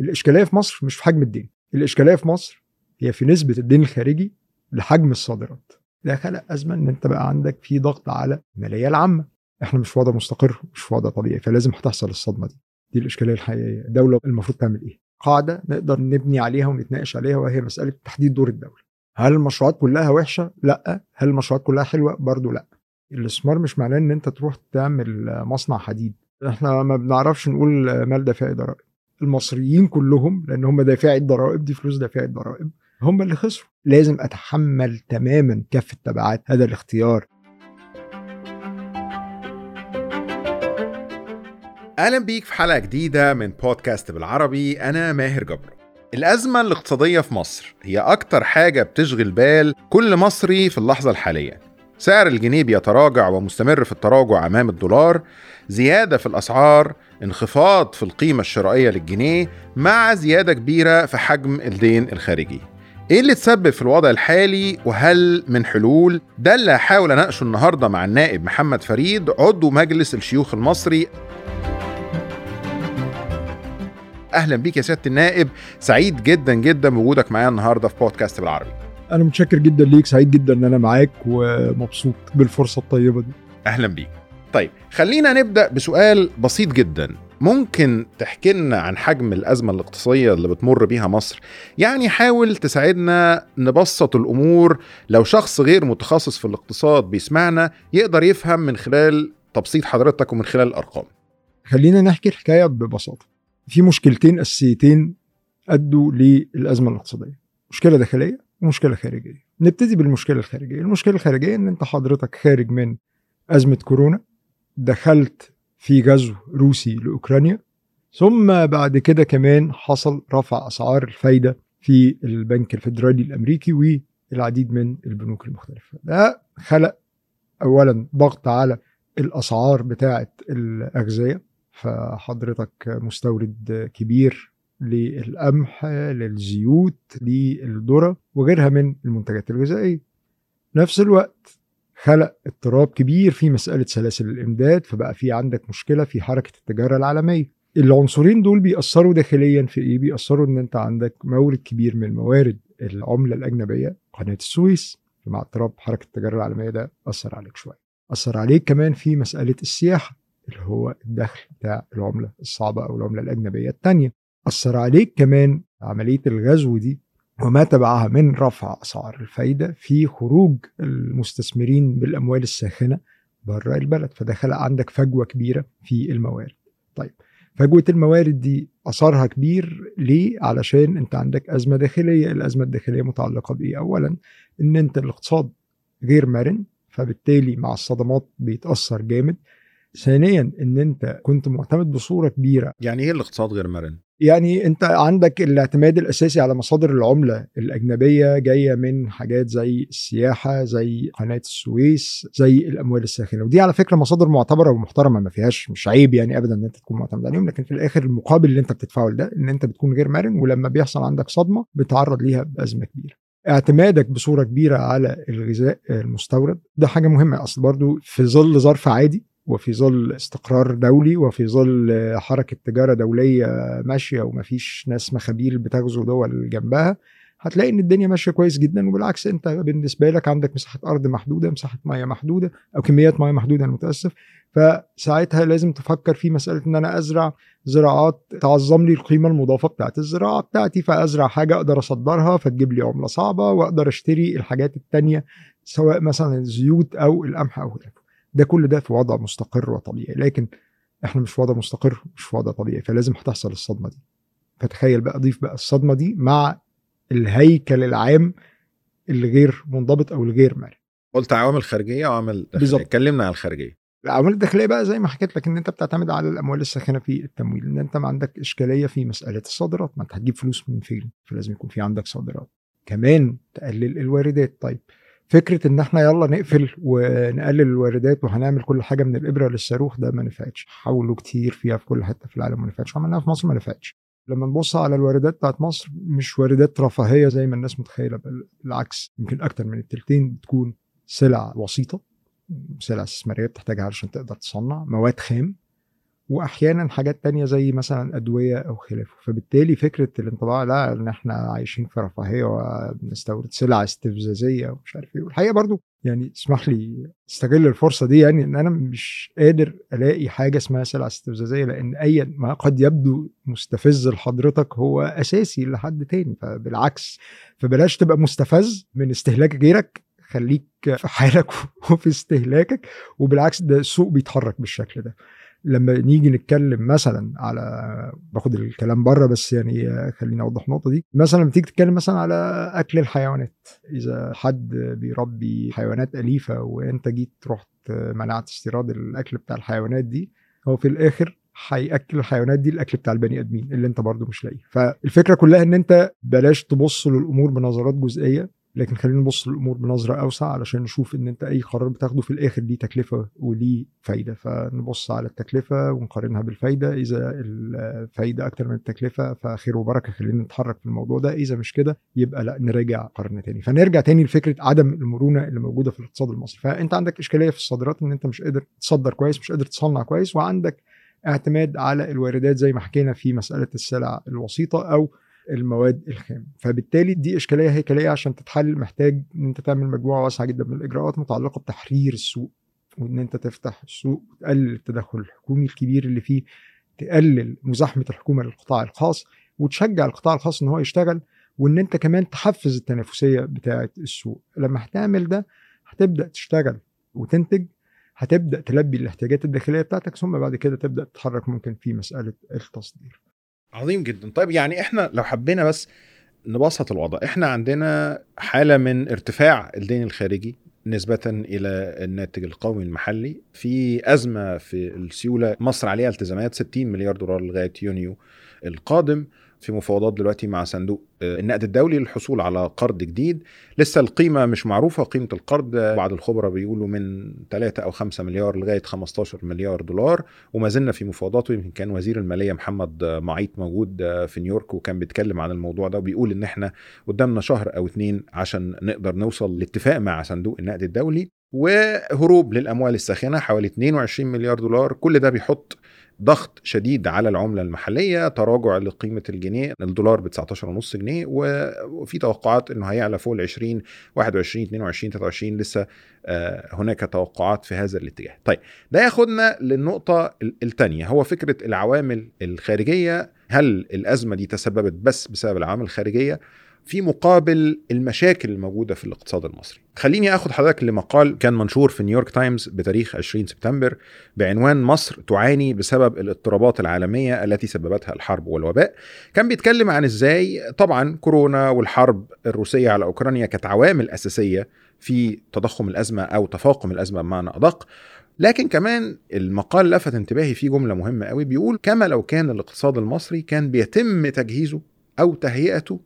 الإشكالية في مصر مش في حجم الدين الإشكالية في مصر هي في نسبة الدين الخارجي لحجم الصادرات. ده خلق ازمه إن أنت بقى عندك في ضغط على المالية العامة. إحنا مش في وضع مستقر مش في وضع طبيعي فلازم هتحصل الصدمة دي. دي الإشكالية الحقيقية. الدولة المفروض تعمل إيه؟ قاعدة نقدر نبني عليها ونتناقش عليها وهي مسألة تحديد دور الدولة. هل المشروعات كلها وحشة؟ لأ. هل المشروعات كلها حلوة؟ برضو لأ. الاستثمار مش معناه إن أنت تروح تعمل مصنع حديد. إحنا ما بنعرفش نقول مال دافعي ضرائب. المصريين كلهم لأن هم دافعي الضرائب دي فلوس دافعي الضرائب هم اللي خسروا. لازم أتحمل تماما كافة تبعات هذا الاختيار. أهلا بيك في حلقة جديدة من بودكاست بالعربي أنا ماهر جبر. الأزمة الاقتصادية في مصر هي أكتر حاجة بتشغل بال كل مصري في اللحظة الحالية. سعر الجنيه بيتراجع ومستمر في التراجع أمام الدولار زيادة في الأسعار انخفاض في القيمة الشرائية للجنيه مع زيادة كبيرة في حجم الدين الخارجي. إيه اللي تسبب في الوضع الحالي؟ وهل من حلول؟ ده اللي هحاول أناقشه النهارده مع النائب محمد فريد عضو مجلس الشيوخ المصري. أهلا بيك يا سيادة النائب. سعيد جدا جدا بوجودك معايا النهارده في بودكاست بالعربي. أنا متشكر جدا ليك سعيد جدا إن أنا معاك ومبسوط بالفرصة الطيبة دي. أهلا بيك. طيب خلينا نبدأ بسؤال بسيط جدا. ممكن تحكي لنا عن حجم الأزمة الاقتصادية اللي بتمر بيها مصر؟ يعني حاول تساعدنا نبسط الأمور. لو شخص غير متخصص في الاقتصاد بيسمعنا يقدر يفهم من خلال تبسيط حضرتك ومن خلال الأرقام. خلينا نحكي الحكاية ببساطة. في مشكلتين أساسيتين أدوا للأزمة الاقتصادية. مشكلة داخلية ومشكلة خارجية. نبتدي بالمشكلة الخارجية. المشكلة الخارجية إن أنت حضرتك خارج من أزمة كورونا. دخلت في غزو روسي لأوكرانيا ثم بعد كده كمان حصل رفع أسعار الفايدة في البنك الفيدرالي الأمريكي والعديد من البنوك المختلفة. ده خلق اولا ضغط على الأسعار بتاعه الأغذية فحضرتك مستورد كبير للقمح للزيوت للذرة وغيرها من المنتجات الغذائية. نفس الوقت خلق اضطراب كبير في مسألة سلاسل الإمداد فبقى في عندك مشكلة في حركة التجارة العالمية العنصرين دول بيأثروا داخليا في إيه؟ بيأثروا إن أنت عندك مورد كبير من موارد العملة الأجنبية قناة السويس مع اضطراب حركة التجارة العالمية ده أثر عليك شوية. أثر عليك كمان في مسألة السياحة اللي هو الدخل بتاع العملة الصعبة أو العملة الأجنبية الثانية. أثر عليك كمان عملية الغزو دي وما تبعها من رفع أسعار الفايدة في خروج المستثمرين بالأموال الساخنة بره البلد فده خلق عندك فجوة كبيرة في الموارد. طيب فجوة الموارد دي اثرها كبير ليه؟ علشان أنت عندك أزمة داخلية، الأزمة الداخلية متعلقة بإيه؟ اولا إن أنت الاقتصاد غير مرن فبالتالي مع الصدمات بيتأثر جامد. ثانيا إن أنت كنت معتمد بصورة كبيرة. يعني إيه الاقتصاد غير مرن؟ يعني أنت عندك الاعتماد الأساسي على مصادر العملة الأجنبية جاية من حاجات زي السياحة زي قناة السويس زي الأموال الساخنة. ودي على فكرة مصادر معتبرة ومحترمة ما فيهاش مش عيب يعني ابدا إن أنت تكون معتمد عليهم لكن في الآخر المقابل اللي أنت بتدفعه لده إن أنت بتكون غير مرن ولما بيحصل عندك صدمة بتعرض ليها بأزمة كبيرة. اعتمادك بصورة كبيرة على الغذاء المستورد ده حاجة مهمة. أصل برضو في ظل ظرف عادي وفي ظل استقرار دولي وفي ظل حركة تجارة دولية ماشية ومفيش ناس مخابيل بتغزو دول جنبها هتلاقي إن الدنيا ماشية كويس جدا. وبالعكس أنت بالنسبة لك عندك مساحة أرض محدودة مساحة ميه محدودة أو كميات ميه محدودة أنا متاسف فساعتها لازم تفكر في مسألة إن أنا أزرع زراعات تعظم لي القيمة المضافة بتاعت الزراعة بتاعتي فأزرع حاجة أقدر أصدرها فتجيب لي عملة صعبة وأقدر أشتري الحاجات التانية سواء مثلا الزيوت أو القمح أو غيره ده كل ده في وضع مستقر وطبيعي لكن إحنا مش في وضع مستقر مش في وضع طبيعي فلازم هتحصل الصدمة دي. فتخيل بقى ضيف بقى الصدمة دي مع الهيكل العام الغير منضبط أو الغير مرن قلت عوامل خارجية وعوامل داخلية. اتكلمنا عن الخارجية. العوامل الداخلية بقى زي ما حكيت لك إن أنت بتعتمد على الأموال الساخنة في التمويل إن أنت ما عندك إشكالية في مسألة الصادرات ما أنت هتجيب فلوس من فين؟ فلازم يكون في عندك صادرات. كمان تقلل الواردات. طيب فكرة إن إحنا يلا نقفل ونقلل الواردات وهنعمل كل حاجة من الإبرة للصاروخ ده ما نفعتش. حاولوا كتير فيها في كل حتة في العالم ما نفعتش. عملناها في مصر ما نفعتش. لما نبص على الواردات بتاعت مصر مش واردات رفاهية زي ما الناس متخيلة بل بالعكس يمكن أكتر من التلتين بتكون سلع وسيطة سلع استثمارية بتحتاجها علشان تقدر تصنع مواد خام. وأحيانا حاجات تانية زي مثلا أدوية أو خلافة. فبالتالي فكرة الانطباع لا إن إحنا عايشين في رفاهية وبنستورد سلع استفزازية ومش عارف إيه. والحقيقة برضو يعني اسمح لي استغل الفرصة دي يعني إن أنا مش قادر ألاقي حاجة اسمها سلع استفزازية لأن أي ما قد يبدو مستفز لحضرتك هو أساسي لحد تاني. فبالعكس فبلاش تبقى مستفز من استهلاك غيرك خليك في حالك وفي استهلاكك وبالعكس ده السوق بيتحرك بالشكل ده. لما نيجي نتكلم مثلا على باخد الكلام بره بس يعني خليني أوضح النقطة دي. مثلا لما تيجي تتكلم مثلا على أكل الحيوانات إذا حد بيربي حيوانات أليفة وأنت جيت رحت منعت استيراد الأكل بتاع الحيوانات دي هو في الآخر هيأكل الحيوانات دي الأكل بتاع البني آدمين اللي أنت برضو مش لاقيه. فالفكرة كلها إن أنت بلاش تبص للأمور بنظرات جزئية. لكن خلينا نبص للأمور بنظرة أوسع علشان نشوف إن أنت أي قرار بتاخده في الآخر ليه تكلفة وليه فايدة. فنبص على التكلفة ونقارنها بالفايدة. إذا الفايدة أكتر من التكلفة فخير وبركة. خلينا نتحرك في الموضوع ده. إذا مش كده يبقى لأ نراجع قرن تاني. فنرجع تاني لفكرة عدم المرونة اللي موجودة في الاقتصاد المصري. فأنت عندك إشكالية في الصادرات إن أنت مش قادر تصدر كويس مش قادر تصنع كويس وعندك اعتماد على الواردات زي ما حكينا في مسألة السلع الوسيطة أو المواد الخام. فبالتالي دي إشكالية هيكلية عشان تتحل محتاج إن أنت تعمل مجموعة واسعة جدا من الإجراءات متعلقة بتحرير السوق وإن أنت تفتح السوق وتقلل التدخل الحكومي الكبير اللي فيه تقلل مزاحمة الحكومة للقطاع الخاص وتشجع القطاع الخاص إن هو يشتغل وإن أنت كمان تحفز التنافسية بتاعة السوق. لما هتعمل ده هتبدأ تشتغل وتنتج هتبدأ تلبي الاحتياجات الداخلية بتاعتك ثم بعد كده تبدأ تتحرك ممكن في مسألة التصدير. عظيم جدا. طيب يعني إحنا لو حبينا بس نبسط الوضع إحنا عندنا حالة من ارتفاع الدين الخارجي نسبة إلى الناتج القومي المحلي في أزمة في السيولة مصر عليها التزامات 60 مليار دولار لغاية يونيو القادم في مفاوضات دلوقتي مع صندوق النقد الدولي للحصول على قرض جديد. لسه القيمة مش معروفة قيمة القرض بعض الخبراء بيقولوا من 3 أو 5 مليار لغاية 15 مليار دولار. وما زلنا في مفاوضات ويمكن كان وزير المالية محمد معيط موجود في نيويورك وكان بيتكلم عن الموضوع ده وبيقول إن إحنا قدامنا شهر أو اتنين عشان نقدر نوصل لاتفاق مع صندوق النقد الدولي. وهروب للأموال الساخنة حوالي 22 مليار دولار. كل ده بيحط ضغط شديد على العملة المحلية تراجع لقيمة الجنيه الدولار ب 19.5 جنيه وفي توقعات إنه هيعلى فوق ال 20 21 22 23 لسه هناك توقعات في هذا الاتجاه. طيب ده ياخدنا للنقطة الثانية هو فكرة العوامل الخارجية هل الأزمة دي تسببت بس بسبب العوامل الخارجية؟ في مقابل المشاكل الموجودة في الاقتصاد المصري. خليني آخد حضرتك لمقال كان منشور في نيويورك تايمز بتاريخ 20 سبتمبر بعنوان مصر تعاني بسبب الاضطرابات العالمية التي سببتها الحرب والوباء. كان بيتكلم عن إزاي طبعا كورونا والحرب الروسية على أوكرانيا كانت عوامل أساسية في تضخم الأزمة أو تفاقم الأزمة بمعنى أدق. لكن كمان المقال لفت انتباهي فيه جملة مهمة قوي بيقول كما لو كان الاقتصاد المصري كان بيتم تجهيزه أو تهيئته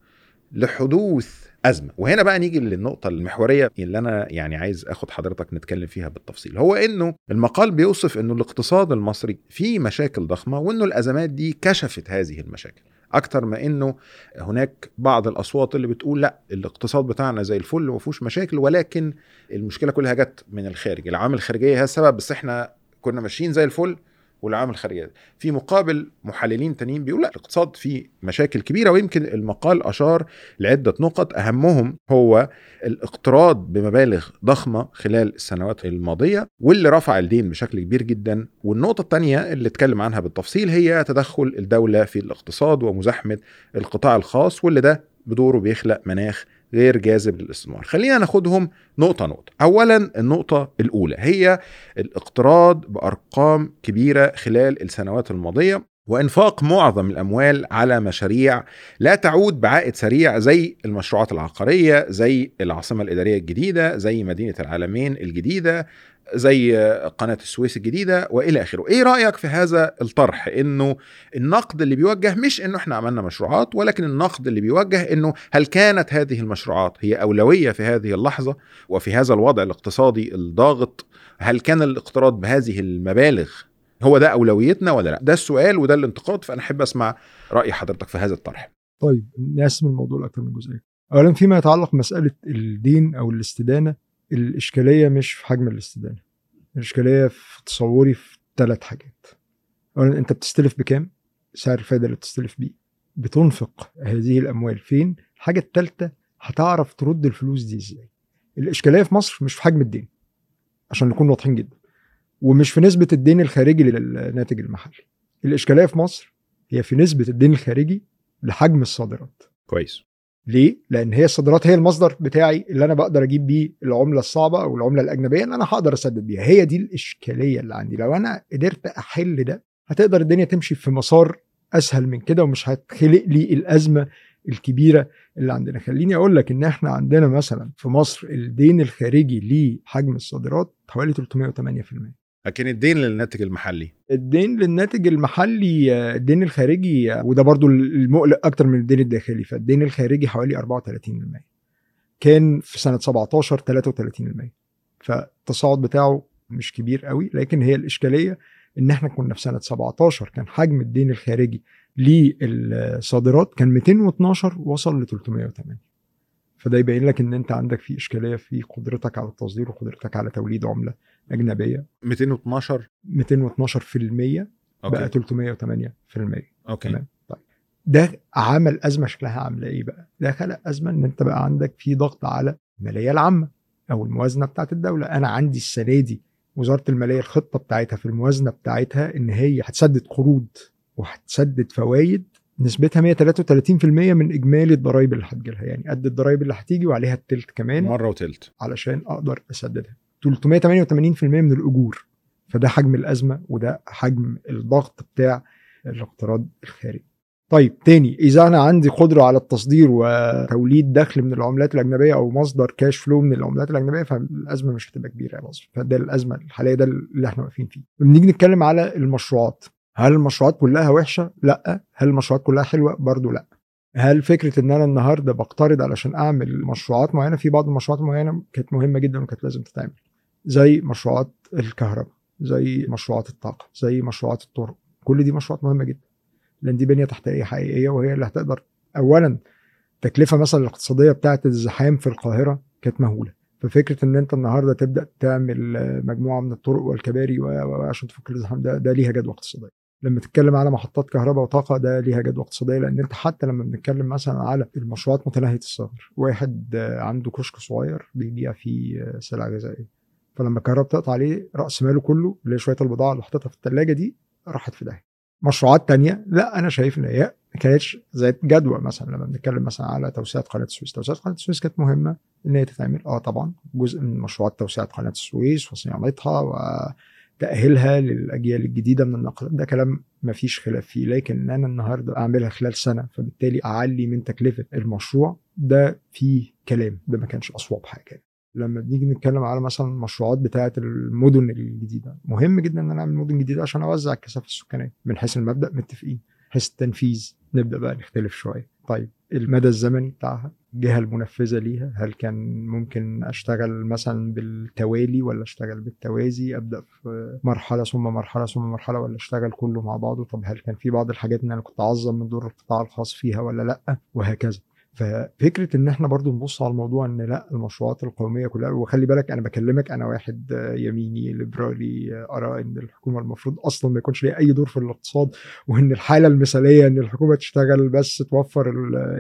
لحدوث أزمة. وهنا بقى نيجي للنقطة المحورية اللي أنا يعني عايز أخد حضرتك نتكلم فيها بالتفصيل. هو إنه المقال بيوصف إنه الاقتصاد المصري فيه مشاكل ضخمة وإنه الأزمات دي كشفت هذه المشاكل. أكتر ما إنه هناك بعض الأصوات اللي بتقول لأ الاقتصاد بتاعنا زي الفل وما فيهوش مشاكل ولكن المشكلة كلها جت من الخارج. العوامل الخارجية هي السبب بس إحنا كنا ماشيين زي الفل والعوامل الخارجية. في مقابل محللين تانيين بيقول لا الاقتصاد فيه مشاكل كبيرة ويمكن المقال أشار لعدة نقط. أهمهم هو الاقتراض بمبالغ ضخمة خلال السنوات الماضية واللي رفع الدين بشكل كبير جدا. والنقطة الثانية اللي اتكلم عنها بالتفصيل هي تدخل الدولة في الاقتصاد ومزاحمة القطاع الخاص واللي ده بدوره بيخلق مناخ غير جاذب للاستثمار. خلينا ناخدهم نقطة نقطة. أولا النقطة الأولى هي الاقتراض بأرقام كبيرة خلال السنوات الماضية وإنفاق معظم الأموال على مشاريع لا تعود بعائد سريع زي المشروعات العقارية زي العاصمة الإدارية الجديدة زي مدينة العالمين الجديدة. زي قناة السويس الجديدة وإلى آخره. إيه رأيك في هذا الطرح؟ إنه النقد اللي بيوجه مش إنه إحنا عملنا مشروعات ولكن النقد اللي بيوجه إنه هل كانت هذه المشروعات هي أولوية في هذه اللحظة وفي هذا الوضع الاقتصادي الضاغط؟ هل كان الاقتراض بهذه المبالغ هو ده أولويتنا ولا لا؟ ده السؤال وده الانتقاد فأنا أحب أسمع رأي حضرتك في هذا الطرح. طيب نقسم الموضوع لأكثر من جزئية. أولا فيما يتعلق بمسألة الدين أو الاستدانة الإشكالية مش في حجم الاستدانة. الإشكالية في تصوري في ثلاث حاجات. اولا أنت بتستلف بكام؟ سعر الفايدة اللي بتستلف بيه. بتنفق هذه الأموال فين؟ الحاجة الثالثه هتعرف ترد الفلوس دي إزاي. الإشكالية في مصر مش في حجم الدين عشان نكون واضحين جدا. ومش في نسبة الدين الخارجي للناتج المحلي. الإشكالية في مصر هي في نسبة الدين الخارجي لحجم الصادرات. كويس. ليه؟ لأن هي الصادرات هي المصدر بتاعي اللي أنا بقدر أجيب بيه العملة الصعبة أو العملة الأجنبية اللي أنا هقدر أسدد بيها. هي دي الإشكالية اللي عندي. لو أنا قدرت أحل ده هتقدر الدنيا تمشي في مسار أسهل من كده ومش هتخلق لي الأزمة الكبيرة اللي عندنا. خليني أقول لك إن إحنا عندنا مثلا في مصر الدين الخارجي لحجم الصادرات حوالي 308% لكن الدين للناتج المحلي. الدين للناتج المحلي الدين الخارجي وده برضو المقلق أكتر من الدين الداخلي فالدين الخارجي حوالي 34% كان في سنة 17 33% فالتصاعد بتاعه مش كبير قوي لكن هي الإشكالية إن إحنا كنا في سنة 17 كان حجم الدين الخارجي للصادرات كان 212 وصل ل 308 فده يبين لك إن أنت عندك في إشكالية في قدرتك على التصدير وقدرتك على توليد عملة أجنبية. 212 212% بقى 308% أوكي. تمام؟ طيب. ده عمل أزمة شكلها عاملة إيه بقى؟ ده خلق أزمة إن أنت بقى عندك في ضغط على المالية العامة أو الموازنة بتاعت الدولة. أنا عندي السنة دي وزارة المالية الخطة بتاعتها في الموازنة بتاعتها إن هي هتسدد قروض وهتسدد فوائد نسبتها 133% من إجمالي الضرايب اللي هتجيلها يعني قد الضرايب اللي هتيجي وعليها التلت كمان مرة وتلت. علشان أقدر أسددها. 388% من الأجور. فده حجم الأزمة وده حجم الضغط بتاع الاقتراض الخارجي. طيب تاني إذا أنا عندي قدرة على التصدير وتوليد دخل من العملات الأجنبية أو مصدر كاش فلو من العملات الأجنبية فالأزمة مش هتبقى كبيرة يا مصر فده الأزمة الحالية ده اللي إحنا واقفين فيه. بنيجي نتكلم على المشروعات هل المشروعات كلها وحشة؟ لا. هل المشروعات كلها حلوة؟ برضو لا. هل فكرة إن أنا النهارده بقترض علشان أعمل مشروعات معينة؟ في بعض المشروعات المعينه كانت مهمة جدا وكانت لازم تتعمل. زي مشروعات الكهرباء زي مشروعات الطاقة زي مشروعات الطرق. كل دي مشروعات مهمة جدا. لأن دي بنية تحتية حقيقية وهي اللي هتقدر اولا التكلفه مثلا الاقتصادية بتاعة الزحام في القاهرة كانت مهولة. ففكرة إن أنت النهارده تبدأ تعمل مجموعة من الطرق والكباري عشان تفك الزحام ده ده ليها جدوى اقتصادية. لما تتكلم على محطات كهرباء وطاقة ده ليها جدوى اقتصادية لأن أنت حتى لما بنتكلم مثلا على المشروعات متناهية الصغر واحد عنده كشك صغير بيبيع فيه سلع غذائية. فلما الكهرباء بتقطع عليه رأس ماله كله اللي شوية البضاعة اللي حاططها في الثلاجه دي راحت في داهية. مشروعات تانية لا أنا شايف إن هي ما كانتش ذات جدوى مثلا. لما بنتكلم مثلا على توسعة قناة السويس توسعة قناة السويس كانت مهمة إن هي تتعمل. آه طبعا جزء من مشروعات توسعة قناة السويس وصيانتها وتاهيلها للأجيال الجديدة من النقل. ده كلام ما فيش خلاف فيه لكن ان أنا النهارده أعملها خلال سنة فبالتالي أعلي من تكلفة المشروع. ده فيه كلام ده ما كانش اصوب حاجة. لما بنيجي نتكلم على مثلا المشروعات بتاعة المدن الجديدة مهم جدا إن أنا أعمل مدن جديدة عشان أوزع الكثافة السكانية. من حيث المبدأ متفقين. حيث التنفيذ نبدأ بقى نختلف شوية. طيب المدى الزمني بتاعها الجهة المنفذة ليها؟ هل كان ممكن أشتغل مثلا بالتوالي ولا أشتغل بالتوازي؟ أبدأ في مرحلة ثم مرحلة ثم مرحلة ولا أشتغل كله مع بعضه؟ طب هل كان في بعض الحاجات إن أنا كنت أعظم من دور القطاع الخاص فيها ولا لأ؟ وهكذا. ففكرة إن إحنا برضو نبص على الموضوع إن لأ المشروعات القومية كلها وخلي بالك أنا بكلمك أنا واحد يميني ليبرالي ارى إن الحكومة المفروض أصلا ما يكونش ليها أي دور في الاقتصاد وإن الحالة المثالية إن الحكومة تشتغل بس توفر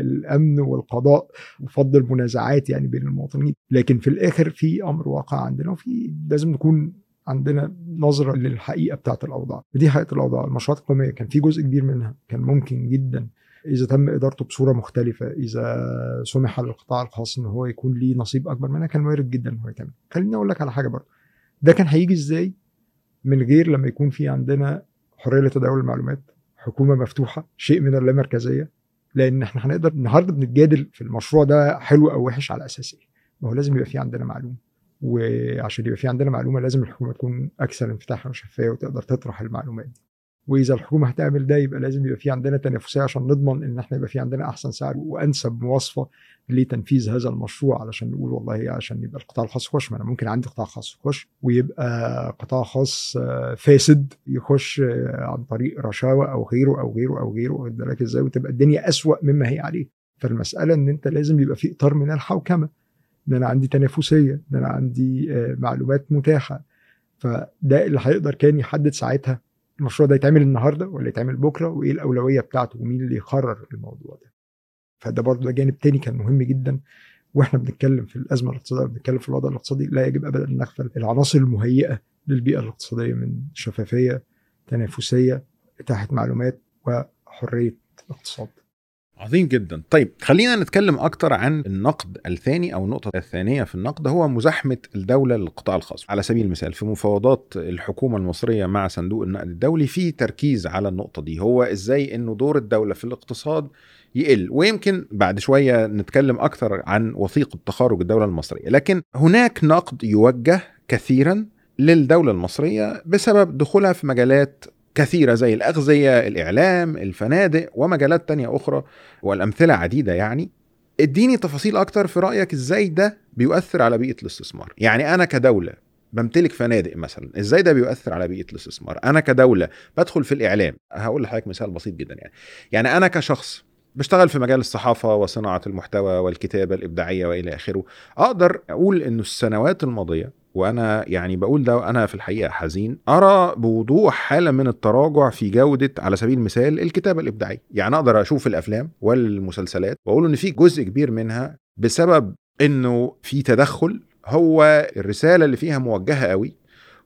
الأمن والقضاء وفض المنازعات يعني بين المواطنين. لكن في الآخر في أمر واقع عندنا وفي لازم نكون عندنا نظرة للحقيقة بتاعت الأوضاع. دي حقيقة الأوضاع. المشروعات القومية كان في جزء كبير منها كان ممكن جدا إذا تم إدارته بصورة مختلفة إذا سمح للقطاع الخاص إن هو يكون ليه نصيب أكبر منها كان وارد جدا إن هو يتعمل خليني أقول لك على حاجة برضه. ده كان هيجي إزاي؟ من غير لما يكون في عندنا حرية لتداول المعلومات حكومة مفتوحة شيء من اللامركزية لأن إحنا هنقدر النهارده بنتجادل في المشروع ده حلو أو وحش على أساس إيه ما هو لازم يبقى في عندنا معلومة وعشان يبقى في عندنا معلومة لازم الحكومة تكون أكثر انفتاحا وشفافيه وتقدر تطرح المعلومات. دي وإذا الحكومة هتعمل ده يبقى لازم يبقى في عندنا تنافسية عشان نضمن إن إحنا يبقى في عندنا أحسن سعر وأنسب مواصفة لتنفيذ هذا المشروع علشان نقول والله عشان يبقى القطاع الخاص يخش. ما أنا ممكن عندي قطاع خاص يخش ويبقى قطاع خاص فاسد يخش عن طريق رشاوى أو غيره أو غيره أو غيره. واخد بالك إزاي؟ وتبقى الدنيا أسوأ مما هي عليه. فالمسألة إن أنت لازم يبقى في إطار من الحوكمة. إن أنا عندي تنافسية إن أنا عندي معلومات متاحة. فده اللي هيقدر كان يحدد ساعتها المشروع ده يتعمل النهارده ولا يتعمل بكره؟ وإيه الأولوية بتاعته؟ ومين اللي يقرر الموضوع ده؟ فده برضه ده جانب تاني كان مهم جدا. وإحنا بنتكلم في الأزمة الاقتصادية بنتكلم في الوضع الاقتصادي لا يجب ابدا أن نغفل العناصر المهيئة للبيئة الاقتصادية من شفافية تنافسية إتاحة معلومات وحرية اقتصاد. عظيم جدا. طيب خلينا نتكلم أكتر عن النقد الثاني أو النقطة الثانية في النقد هو مزاحمة الدولة للقطاع الخاص. على سبيل المثال في مفاوضات الحكومة المصرية مع صندوق النقد الدولي في تركيز على النقطة دي. هو إزاي إنه دور الدولة في الاقتصاد يقل؟ ويمكن بعد شوية نتكلم أكثر عن وثيقه تخارج الدولة المصرية. لكن هناك نقد يوجه كثيرا للدولة المصرية بسبب دخولها في مجالات كثيرة زي الأغذية الإعلام الفنادق ومجالات تانية أخرى والأمثلة عديدة يعني. اديني تفاصيل أكتر في رأيك إزاي ده بيؤثر على بيئة الاستثمار. يعني أنا كدولة بمتلك فنادق مثلا إزاي ده بيؤثر على بيئة الاستثمار؟ أنا كدولة بدخل في الإعلام. هقول لحضرتك مثال بسيط جدا يعني. يعني أنا كشخص بشتغل في مجال الصحافة وصناعة المحتوى والكتابة الإبداعية وإلى آخره. أقدر أقول إنه السنوات الماضية وأنا يعني بقول ده وأنا في الحقيقة حزين أرى بوضوح حالة من التراجع في جودة على سبيل المثال الكتابة الإبداعية. يعني أقدر أشوف الأفلام والمسلسلات وأقول إن في جزء كبير منها بسبب إنه في تدخل هو الرسالة اللي فيها موجهة قوي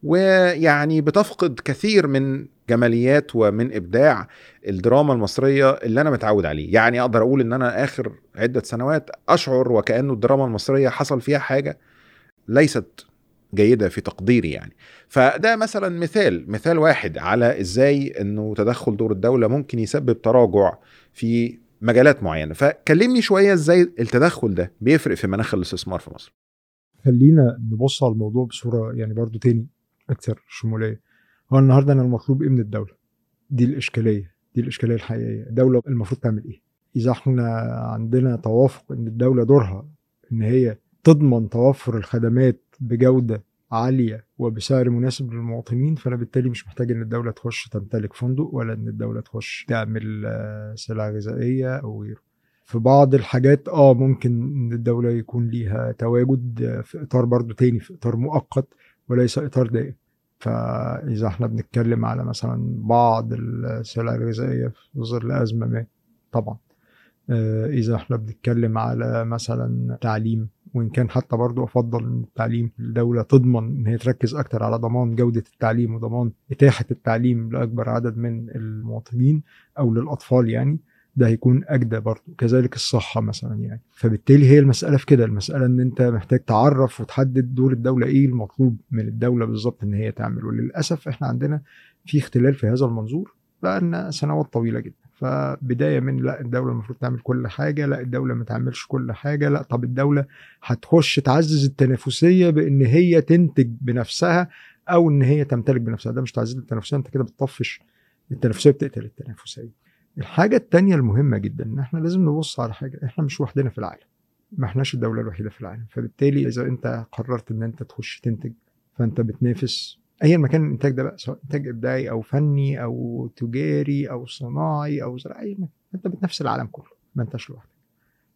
ويعني بتفقد كثير من جماليات ومن إبداع الدراما المصرية اللي أنا متعود عليه. يعني أقدر أقول إن أنا آخر عدة سنوات أشعر وكأنه الدراما المصرية حصل فيها حاجة ليست جيدة في تقديري يعني. فده مثلا مثال مثال واحد على إزاي إنه تدخل دور الدولة ممكن يسبب تراجع في مجالات معينة. فكلمني شوية إزاي التدخل ده بيفرق في مناخ الاستثمار في مصر. خلينا نبص على الموضوع بصورة يعني برضو تاني أكثر شمولية. هو النهارده أنا المطلوب إيه من الدولة؟ دي الإشكالية دي الإشكالية الحقيقية. الدولة المفروض تعمل إيه؟ إذا إحنا عندنا توافق إن الدولة دورها إن هي تضمن توفر الخدمات بجودة عالية وبسعر مناسب للمواطنين فأنا بالتالي مش محتاج إن الدولة تخش تمتلك فندق ولا إن الدولة تخش تعمل سلع غذائية أو غيره. في بعض الحاجات آه ممكن إن الدولة يكون ليها تواجد في إطار برضو تاني في إطار مؤقت وليس إطار دائم. فإذا إحنا بنتكلم على مثلا بعض السلع الغذائية في ظل ازمه ما طبعا. إذا إحنا بنتكلم على مثلا تعليم وإن كان حتى برضو أفضل إن التعليم الدولة تضمن إن هي تركز أكتر على ضمان جودة التعليم وضمان إتاحة التعليم لأكبر عدد من المواطنين أو للأطفال يعني. ده هيكون أجدى برضه كذلك الصحة مثلا يعني. فبالتالي هي المسألة في كده المسألة إن أنت محتاج تعرف وتحدد دور الدولة إيه المطلوب من الدولة بالظبط إن هي تعمل. وللأسف إحنا عندنا في اختلال في هذا المنظور بقالنا سنوات طويلة جدا. فبداية من لا الدولة المفروض تعمل كل حاجة لا الدولة ما تعملش كل حاجة لا طب الدولة هتخش تعزز التنافسية بإن هي تنتج بنفسها أو إن هي تمتلك بنفسها. ده مش تعزيز التنافسية أنت كده بتطفش. التنافسية بتقتل التنافسية. الحاجة التانية المهمة جدا إن إحنا لازم نبص على حاجة إحنا مش وحدنا في العالم. ما إحناش الدولة الوحيدة في العالم. فبالتالي إذا أنت قررت إن أنت تخش تنتج فأنت بتنافس ايا مكان الإنتاج ده بقى سواء إنتاج إبداعي أو فني أو تجاري أو صناعي أو زراعي أنت بتنافس العالم كله ما أنتش لوحدك.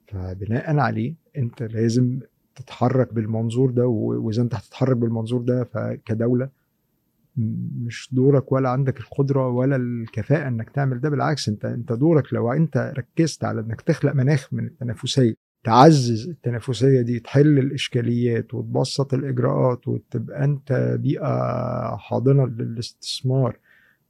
فبناء عليه أنت لازم تتحرك بالمنظور ده وإذا أنت هتتحرك بالمنظور ده فكدولة مش دورك ولا عندك القدرة ولا الكفاءة إنك تعمل ده بالعكس أنت أنت دورك لو أنت ركزت على إنك تخلق مناخ من التنافسية تعزز التنافسية دي تحل الإشكاليات وتبسط الإجراءات وتبقى أنت بيئة حاضنة للاستثمار.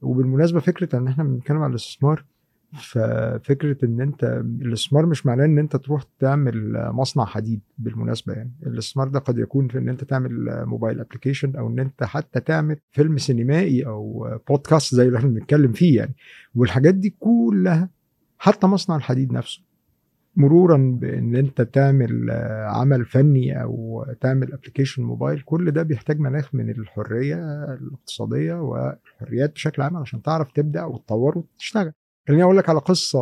وبالمناسبة فكرة إن إحنا بنتكلم على الاستثمار ففكرة إن أنت الاستثمار مش معناه إن أنت تروح تعمل مصنع حديد بالمناسبة يعني. الاستثمار ده قد يكون في إن أنت تعمل موبايل ابلكيشن أو إن أنت حتى تعمل فيلم سينمائي أو بودكاست زي اللي إحنا بنتكلم فيه يعني. والحاجات دي كلها حتى مصنع الحديد نفسه. مرورا بإن أنت تعمل عمل فني أو تعمل ابلكيشن موبايل كل ده بيحتاج مناخ من الحرية الاقتصادية والحريات بشكل عام عشان تعرف تبدأ وتطور وتشتغل. خليني أقول لك على قصة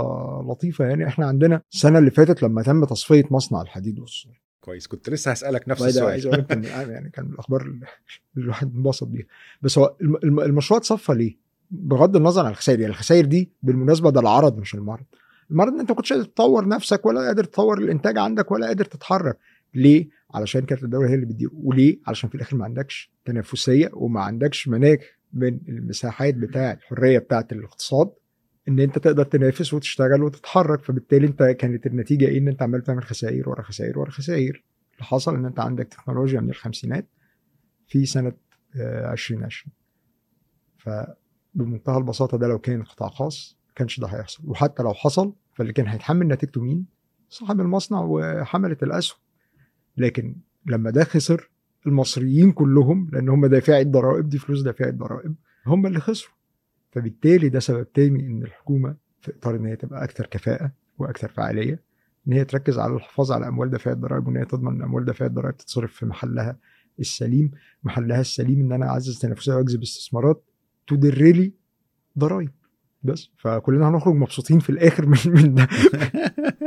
لطيفة. يعني إحنا عندنا السنة اللي فاتت لما تم تصفية مصنع الحديد والصلب كويس. كنت لسه هسألك نفس السؤال. عايز أقول لك يعني كان من الأخبار اللي الواحد انبسط بيها. بس هو المشروع اتصفى ليه؟ بغض النظر عن الخسائر. يعني الخسائر دي بالمناسبة ده العرض مش المرض المرض إن أنت ما كنتش قادر تطور نفسك ولا قادر تطور الإنتاج عندك ولا قادر تتحرك. ليه؟ علشان كانت الدولة هي اللي بتدير. وليه؟ علشان في الآخر ما عندكش تنافسية وما عندكش مناخ من المساحات بتاع الحرية بتاعة الاقتصاد. إن أنت تقدر تنافس وتشتغل وتتحرك فبالتالي أنت كانت النتيجة إيه؟ إن أنت عمال تعمل خسائر ورا خسائر ورا خسائر. اللي حصل إن أنت عندك تكنولوجيا من الخمسينات في سنة آه، 2020 فبمنتهى البساطة ده لو كان قطاع خاص ما كانش ده هيحصل. وحتى لو حصل فاللي كان هيتحمل نتيجته مين؟ صاحب المصنع وحملة الأسهم. لكن لما ده خسر المصريين كلهم لأن هم دافعي الضرائب دي فلوس دافعي الضرائب هم اللي خسروا. فبالتالي ده سبب تاني إن الحكومة في إطار إن هي تبقى أكثر كفاءة وأكثر فعاليه إن هي تركز على الحفاظ على أموال دافعي الضرائب وإن هي تضمن إن أموال دافعي الضرائب تتصرف في محلها السليم. محلها السليم إن أنا أعزز تنافسيه وأجذب استثمارات تدر لي ضرائب. بس فكلنا هنخرج مبسوطين في الآخر من من ده.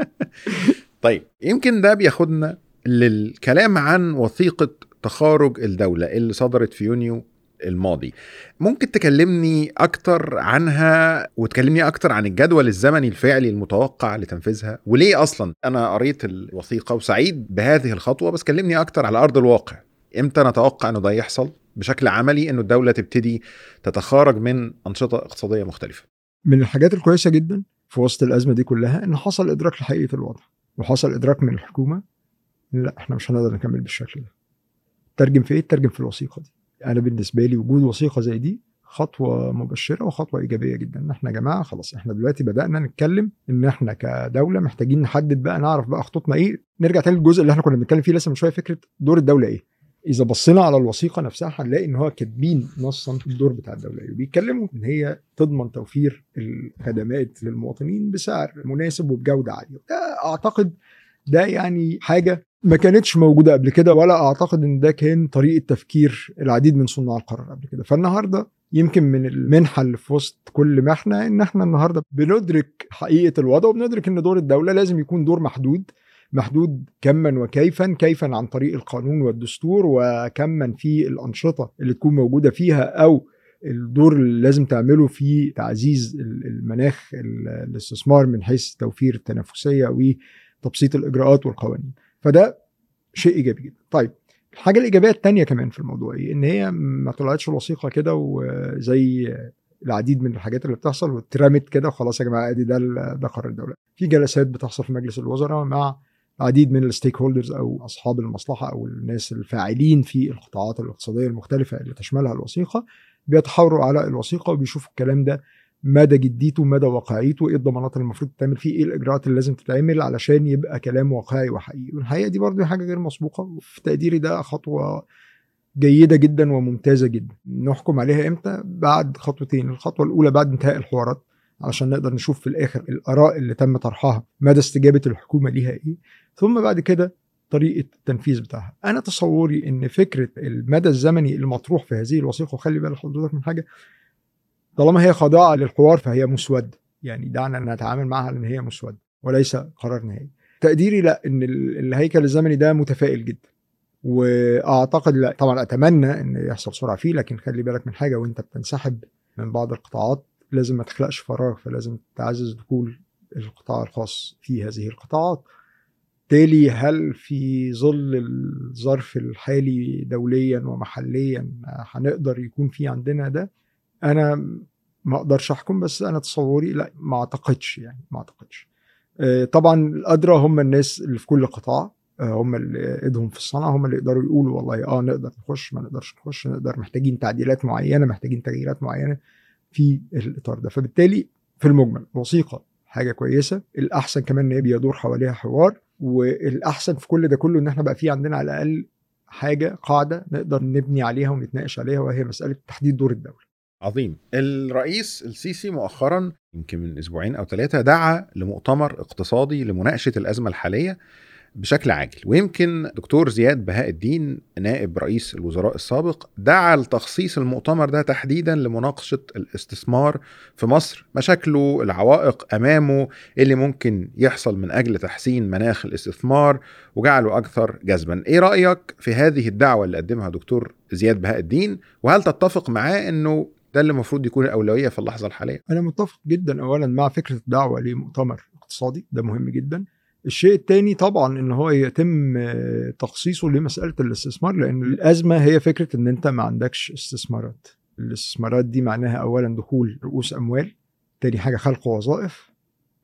طيب يمكن ده بياخدنا للكلام عن وثيقة تخارج الدولة اللي صدرت في يونيو الماضي. ممكن تكلمني أكتر عنها وتكلمني أكتر عن الجدول الزمني الفعلي المتوقع لتنفيذها؟ وليه أصلا؟ أنا قريت الوثيقة وسعيد بهذه الخطوة بس كلمني أكتر على أرض الواقع. إمتى نتوقع أنه ده يحصل؟ بشكل عملي أنه الدولة تبتدي تتخارج من أنشطة اقتصادية مختلفة. من الحاجات الكويسة جدا في وسط الأزمة دي كلها إن حصل إدراك لحقيقة الوضع وحصل إدراك من الحكومة لأ إحنا مش هنقدر نكمل بالشكل ده. ترجم في إيه؟ ترجم في الوثيقة دي. أنا بالنسبة لي وجود وثيقة زي دي خطوة مبشرة وخطوة إيجابية جدا. إن إحنا يا جماعة خلاص إحنا دلوقتي بدأنا نتكلم إن إحنا كدولة محتاجين نحدد بقى نعرف بقى خطوطنا إيه نرجع تاني للجزء اللي إحنا كنا بنتكلم فيه لسه من شوية فكرة دور الدولة إيه؟ إذا بصينا على الوثيقة نفسها هنلاقي إن هو كاتبين نصا الدور بتاع الدولة إيه؟ وبيتكلموا إن هي تضمن توفير الخدمات للمواطنين بسعر مناسب وبجودة عالية. ده أعتقد ده يعني حاجة ما كانتش موجودة قبل كده ولا أعتقد إن ده كان طريقة تفكير العديد من صناع القرار قبل كده. فالنهاردة يمكن من المنحه اللي في وسط كل محنه إن إحنا النهارده بندرك حقيقة الوضع وبندرك إن دور الدولة لازم يكون دور محدود محدود كما وكيفا كيفا عن طريق القانون والدستور وكما في الأنشطة اللي تكون موجودة فيها أو الدور اللي لازم تعمله في تعزيز المناخ الاستثمار من حيث توفير التنافسيه وتبسيط الإجراءات والقوانين. فده شيء إيجابي جدا. طيب الحاجة الإيجابية الثانية كمان في الموضوع إيه؟ إن هي ما طلعتش الوثيقه كده وزي العديد من الحاجات اللي بتحصل واترمت كده وخلاص يا جماعة أدي ده ده قرار الدولة. في جلسات بتحصل في مجلس الوزراء مع العديد من الستيك هولدرز أو أصحاب المصلحة أو الناس الفاعلين في القطاعات الاقتصادية المختلفة اللي تشملها الوثيقة بيتحاوروا على الوثيقة وبيشوفوا الكلام ده مدى جديته مدى واقعيته إيه الضمانات اللي المفروض تتعمل فيه إيه الإجراءات اللي لازم تتعمل علشان يبقى كلام واقعي وحقيقي. والحقيقة دي برضه حاجة غير مسبوقة وفي تقديري ده خطوة جيدة جدا وممتازة جدا. نحكم عليها إمتى؟ بعد خطوتين الخطوة الأولى بعد انتهاء الحوارات علشان نقدر نشوف في الآخر الآراء اللي تم طرحها مدى استجابة الحكومة ليها إيه. ثم بعد كده طريقة التنفيذ بتاعها. أنا تصوري إن فكرة المدى الزمني المطروح في هذه الوثيقة وخلي بالك حضرتك من حاجة طالما هي خاضعة للحوار فهي مسودة. يعني دعنا نتعامل معها إن هي مسودة وليس قرار نهائي. تقديري لا إن الهيكل الزمني ده متفائل جدا. وأعتقد لا. طبعا أتمنى إن يحصل سرعة فيه لكن خلي بالك من حاجة وأنت بتنسحب من بعض القطاعات لازم ما تخلقش فراغ فلازم تعزز دخول القطاع الخاص في هذه القطاعات. بالتالي هل في ظل الظرف الحالي دوليا ومحليا هنقدر يكون في عندنا ده؟ أنا ما أقدرش أحكم بس أنا تصوري لا ما أعتقدش يعني ما أعتقدش. طبعا الأدرى هم الناس اللي في كل قطاع هم اللي إيدهم في الصنعة هم اللي يقدروا يقولوا والله آه نقدر نخش ما نقدرش نخش نقدر محتاجين تعديلات معينة محتاجين تغييرات معينة في الإطار ده. فبالتالي في المجمل وثيقة حاجة كويسة الأحسن كمان إن هي بيدور حواليها حوار والأحسن في كل ده كله إن إحنا بقى في عندنا على الأقل حاجة قاعدة نقدر نبني عليها ونتناقش عليها وهي مسألة تحديد دور الدولة. عظيم. الرئيس السيسي مؤخرا يمكن من أسبوعين أو ثلاثة دعا لمؤتمر اقتصادي لمناقشة الأزمة الحالية بشكل عاجل. ويمكن دكتور زياد بهاء الدين نائب رئيس الوزراء السابق دعا لتخصيص المؤتمر ده تحديدا لمناقشة الاستثمار في مصر مشاكله العوائق أمامه اللي ممكن يحصل من أجل تحسين مناخ الاستثمار وجعله أكثر جذبا. إيه رأيك في هذه الدعوة اللي قدمها دكتور زياد بهاء الدين؟ وهل تتفق معاه إنه ده اللي المفروض يكون الأولوية في اللحظة الحالية. أنا متفق جدا اولا مع فكرة الدعوة لمؤتمر اقتصادي ده مهم جدا. الشيء الثاني طبعا إن هو يتم تخصيصه لمسألة الاستثمار لأن الأزمة هي فكرة إن أنت ما عندكش استثمارات. الاستثمارات دي معناها اولا دخول رؤوس أموال تاني حاجة خلق وظائف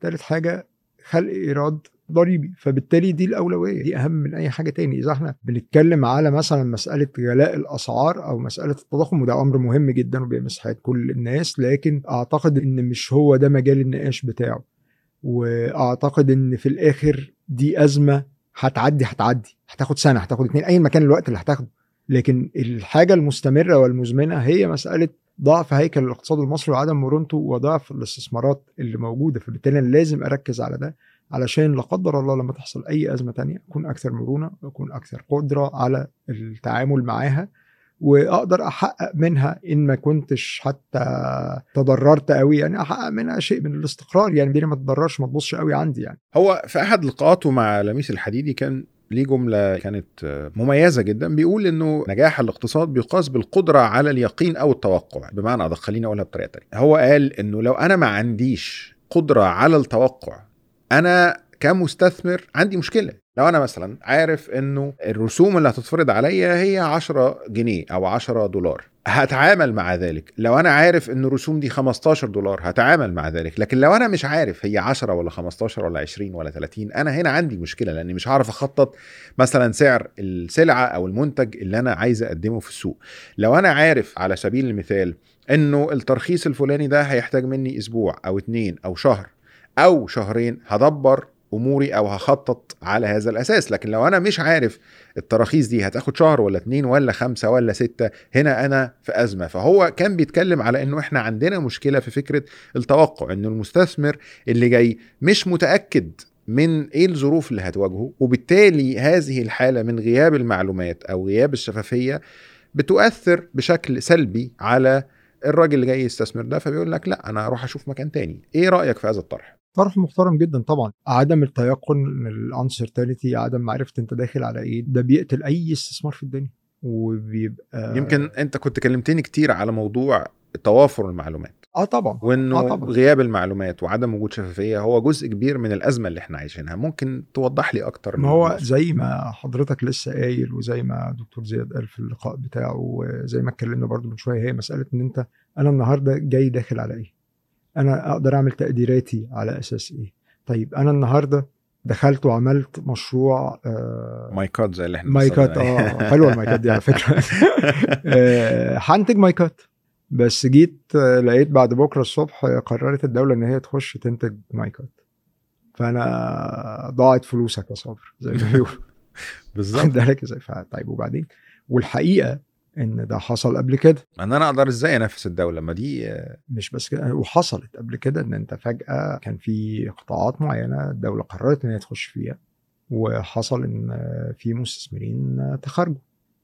تالت حاجة خلق إيراد ضريبي. فبالتالي دي الأولوية. دي أهم من أي حاجة تاني. إذا إحنا بنتكلم على مثلا مسألة غلاء الأسعار أو مسألة التضخم وده أمر مهم جدا وبيمس حياه كل الناس لكن أعتقد إن مش هو ده مجال النقاش بتاعه. وأعتقد إن في الآخر دي أزمة هتعدي هتعدي. هتاخد سنة هتاخد اتنين اي مكان الوقت اللي هتاخده. لكن الحاجة المستمرة والمزمنة هي مسألة ضعف هيكل الاقتصاد المصري وعدم مرونته وضعف الاستثمارات اللي موجودة. فبالتالي لازم أركز على ده. علشان لا قدر الله لما تحصل أي أزمة تانية أكون أكثر مرونة واكون أكثر قدرة على التعامل معاها وأقدر أحقق منها إن ما كنتش حتى تضررت قوي يعني أحقق منها شيء من الاستقرار. يعني دي ما تضررش ما تبصش قوي عندي يعني. هو في أحد لقاءاته مع لميس الحديدي كان ليه جملة كانت مميزة جدا. بيقول إنه نجاح الاقتصاد بيقاس بالقدرة على اليقين أو التوقع. بمعنى أدق خليني أقولها بطريقة تانية. هو قال إنه لو أنا ما عنديش قدرة على التوقع أنا كمستثمر عندي مشكلة. لو أنا مثلا عارف إنه الرسوم اللي هتتفرض عليا هي 10 جنيه أو 10 دولار هتعامل مع ذلك. لو أنا عارف إن الرسوم دي 15 دولار هتعامل مع ذلك. لكن لو أنا مش عارف هي 10 ولا 15 ولا 20 ولا 30 أنا هنا عندي مشكلة لأني مش هعرف أخطط مثلا سعر السلعة أو المنتج اللي أنا عايز أقدمه في السوق. لو أنا عارف على سبيل المثال إنه الترخيص الفلاني ده هيحتاج مني أسبوع أو اتنين أو شهر أو شهرين هدبر أموري أو هخطط على هذا الأساس. لكن لو أنا مش عارف التراخيص دي هتاخد شهر ولا اتنين ولا خمسة ولا ستة هنا أنا في أزمة. فهو كان بيتكلم على إنه إحنا عندنا مشكلة في فكرة التوقع إنه المستثمر اللي جاي مش متأكد من إيه الظروف اللي هتواجهه وبالتالي هذه الحالة من غياب المعلومات أو غياب الشفافية بتؤثر بشكل سلبي على الراجل اللي جاي يستثمر ده. فبيقول لك لا أنا أروح أشوف مكان تاني. إيه رأيك في هذا الطرح؟ طرح محترم جدا طبعا عدم التيقن الانسرتينتي عدم معرفة أنت داخل على إيه ده بيقتل أي استثمار في الدنيا وبيبقى يمكن أنت كنت كلمتني كتير على موضوع توافر المعلومات آه طبعا وإنه آه طبعا. غياب المعلومات وعدم وجود شفافية هو جزء كبير من الأزمة اللي إحنا عايشينها ممكن توضح لي أكتر ما هو؟ زي ما حضرتك لسه قايل وزي ما دكتور زياد قال في اللقاء بتاعه وزي ما اتكلمنا برضو من شوية هي مسألة إن أنت أنا النهارده جاي داخل على إيه؟ أنا أقدر أعمل تقديراتي على أساس إيه؟ طيب أنا النهارده دخلت وعملت مشروع آه مايكات زي اللي إحنا مايكات بنستخدمها. آه حلوة المايكات دي على فكرة. آه، هنتج مايكات بس جيت آه، لقيت بعد بكرة الصبح قررت الدولة إن هي تخش تنتج مايكات فأنا ضاعت فلوسك يا صابر زي ما بيقولوا. بالظبط. ف- طيب وبعدين؟ والحقيقة إن ده حصل قبل كده. إن أنا أقدر إزاي أنافس الدولة؟ ما دي مش بس كده وحصلت قبل كده إن أنت فجأة كان في قطاعات معينة الدولة قررت إن هي تخش فيها وحصل إن في مستثمرين تخرجوا.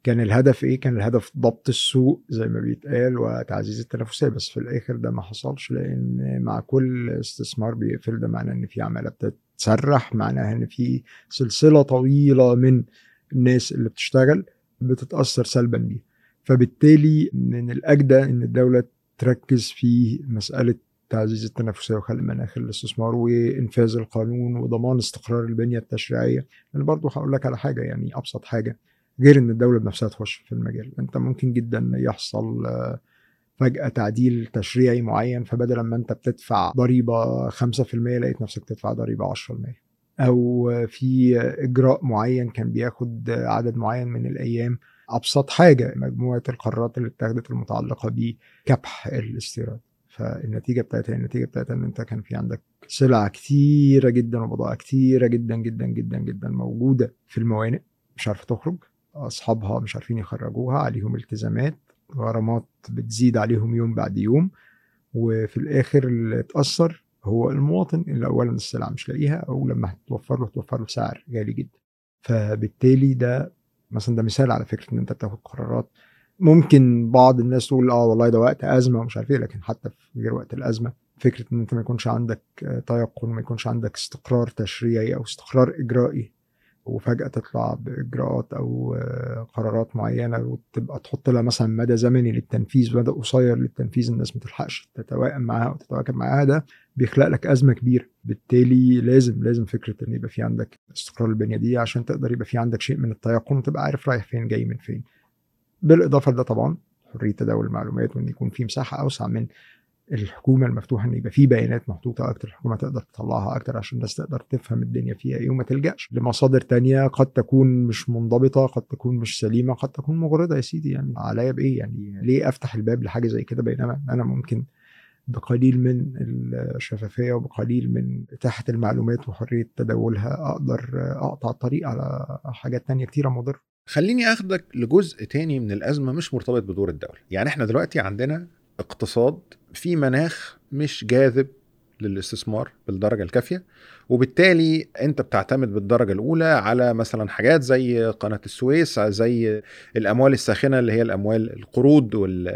كان الهدف إيه؟ كان الهدف ضبط السوق زي ما بيتقال وتعزيز التنافسية بس في الآخر ده ما حصلش لأن مع كل استثمار بيقفل ده معناه إن في عمالة بتتسرح معناها إن في سلسلة طويلة من الناس اللي بتشتغل بتتأثر سلبا بيه فبالتالي من الأجدى إن الدولة تركز في مسألة تعزيز التنافسية وخلق مناخ الاستثمار وإنفاذ القانون وضمان استقرار البنية التشريعية. أنا برضو هقول لك على حاجة يعني أبسط حاجة غير إن الدولة بنفسها تخش في المجال. أنت ممكن جدا يحصل آه، فجأة تعديل تشريعي معين فبدل ما أنت بتدفع ضريبة 5% لقيت نفسك تدفع ضريبة 10% أو في إجراء معين كان بياخد عدد معين من الأيام أبسط حاجة مجموعة القرارات اللي اتخذت المتعلقة بكبح الاستيراد. فالنتيجة بتاعتها النتيجة بتاعتها إن أنت كان في عندك سلع كتيرة جدا وبضائع كتيرة جدا جدا جدا جدا موجودة في الموانئ مش عارفة تخرج. أصحابها مش عارفين يخرجوها عليهم التزامات غرامات بتزيد عليهم يوم بعد يوم. وفي الآخر اللي اتأثر هو المواطن اللي اولا السلعه مش لاقيها أو لما هتوفر له توفر له بسعر غالي جدا. فبالتالي ده مثلا ده مثال على فكرة إن أنت بتاخد قرارات. ممكن بعض الناس تقول آه والله ده وقت أزمة ومش عارف إيه لكن حتى في غير وقت الأزمة فكرة إن أنت ما يكونش عندك آه، تيقن ما يكونش عندك استقرار تشريعي أو استقرار إجرائي وفجأة تطلع بإجراءات أو آه، قرارات معينة وتبقى تحط لها مثلا مدى زمني للتنفيذ مدى قصير للتنفيذ الناس ما تلحقش تتوائم معاها وتتواكب معاها ده بيخلق لك أزمة كبيرة. بالتالي لازم لازم فكرة إن يبقى في عندك استقرار البنيه دي عشان تقدر يبقى في عندك شيء من التيقن وتبقى عارف رايح فين جاي من فين. بالإضافة لده طبعا حرية تداول المعلومات وإن يكون في مساحة أوسع من الحكومة المفتوحة إن يبقى في بيانات محطوطة أكتر الحكومة تقدر تطلعها أكتر عشان الناس تقدر تفهم الدنيا فيها إيه وما تلجأش. لمصادر تانية قد تكون مش منضبطة قد تكون مش سليمة قد تكون مغرضة يا سيدي. يعني عليا بإيه؟ يعني ليه أفتح الباب لحاجة زي كده؟ بينما أنا ممكن بقليل من الشفافية وبقليل من إتاحة المعلومات وحرية تداولها أقدر أقطع الطريق على حاجات تانية كتيرة مضرة. خليني آخدك لجزء تاني من الأزمة مش مرتبط بدور الدولة. يعني إحنا دلوقتي عندنا اقتصاد في مناخ مش جاذب للاستثمار بالدرجة الكافية وبالتالي أنت بتعتمد بالدرجة الأولى على مثلا حاجات زي قناة السويس زي الأموال الساخنة اللي هي الأموال القروض وال...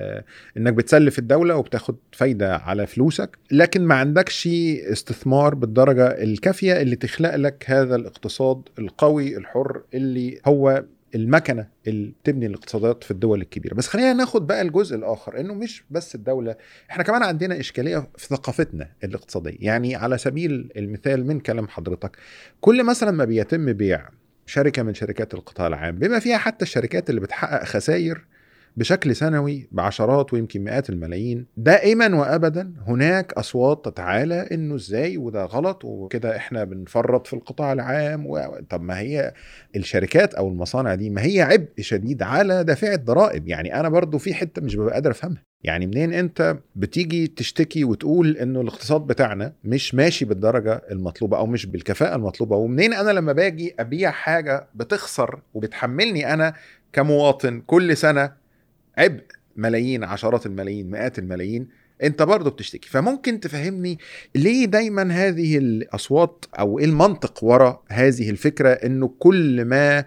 إنك بتسلف الدولة وبتاخد فايدة على فلوسك لكن ما عندكش استثمار بالدرجة الكافية اللي تخلق لك هذا الاقتصاد القوي الحر اللي هو المكنة اللي بتبني الاقتصادات في الدول الكبيرة. بس خلينا ناخد بقى الجزء الآخر إنه مش بس الدولة إحنا كمان عندنا إشكالية في ثقافتنا الاقتصادية. يعني على سبيل المثال من كلام حضرتك كل مثلا ما بيتم بيع شركة من شركات القطاع العام بما فيها حتى الشركات اللي بتحقق خسائر بشكل سنوي بعشرات ويمكن مئات الملايين. دائما وابدا هناك أصوات تتعالى إنه إزاي وده غلط وكده إحنا بنفرط في القطاع العام. طب ما هي الشركات أو المصانع دي ما هي عبء شديد على دافع الضرائب. يعني أنا برضو في حتة مش ببقى قادر أفهمها. يعني منين أنت بتيجي تشتكي وتقول إنه الاقتصاد بتاعنا مش ماشي بالدرجة المطلوبة أو مش بالكفاءة المطلوبة؟ ومنين أنا لما باجي أبيع حاجة بتخسر وبتحملني أنا كمواطن كل سنة عبء ملايين عشرات الملايين مئات الملايين انت برضه بتشتكي. فممكن تفهمني ليه دايما هذه الأصوات أو إيه المنطق وراء هذه الفكرة إنه كل ما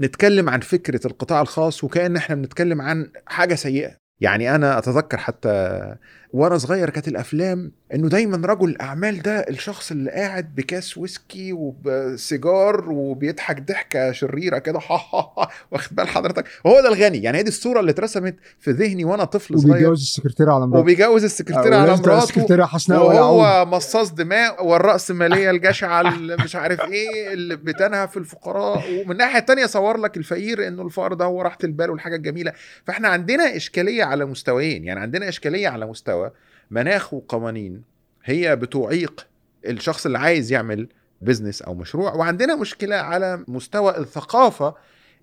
نتكلم عن فكرة القطاع الخاص وكأن إحنا بنتكلم عن حاجة سيئة؟ يعني أنا أتذكر حتى وأنا صغير كانت الأفلام إنه دايما رجل الأعمال ده الشخص اللي قاعد بكاس ويسكي وبسيجار وبيضحك ضحكة شريرة كده ها ها ها واخد بال حضرتك؟ هو ده الغني. يعني هي دي الصورة اللي اترسمت في ذهني وأنا طفل صغير. وبيتجوز السكرتيره على مراته. وبيجوز السكرتيره على مراته السكرتيره حسناء وهو مصاص دماء والرأسمالية الجشعة اللي مش عارف إيه اللي بتنهى في الفقراء. ومن الناحية التانية صور لك الفقير إنه الفقر ده هو راحة البال والحاجة الجميلة. فإحنا عندنا إشكالية على مستويين. يعني عندنا إشكالية على مستوى مناخ وقوانين هي بتعيق الشخص اللي عايز يعمل بزنس أو مشروع. وعندنا مشكلة على مستوى الثقافة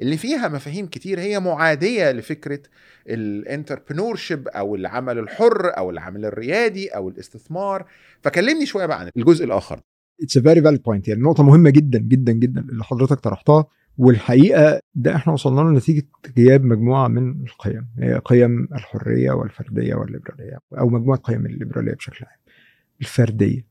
اللي فيها مفاهيم كتير. هي معادية لفكرة ال entrepreneurship أو العمل الحر أو العمل الريادي أو الاستثمار. فكلمني شوية بقى عن الجزء الآخر. It's very valid point يعني نقطة مهمة جدا جدا جدا اللي حضرتك طرحتها. والحقيقة ده إحنا وصلنا له نتيجة غياب مجموعة من القيم هي قيم الحرية والفردية والليبرالية أو مجموعة قيم الليبرالية بشكل عام الفردية.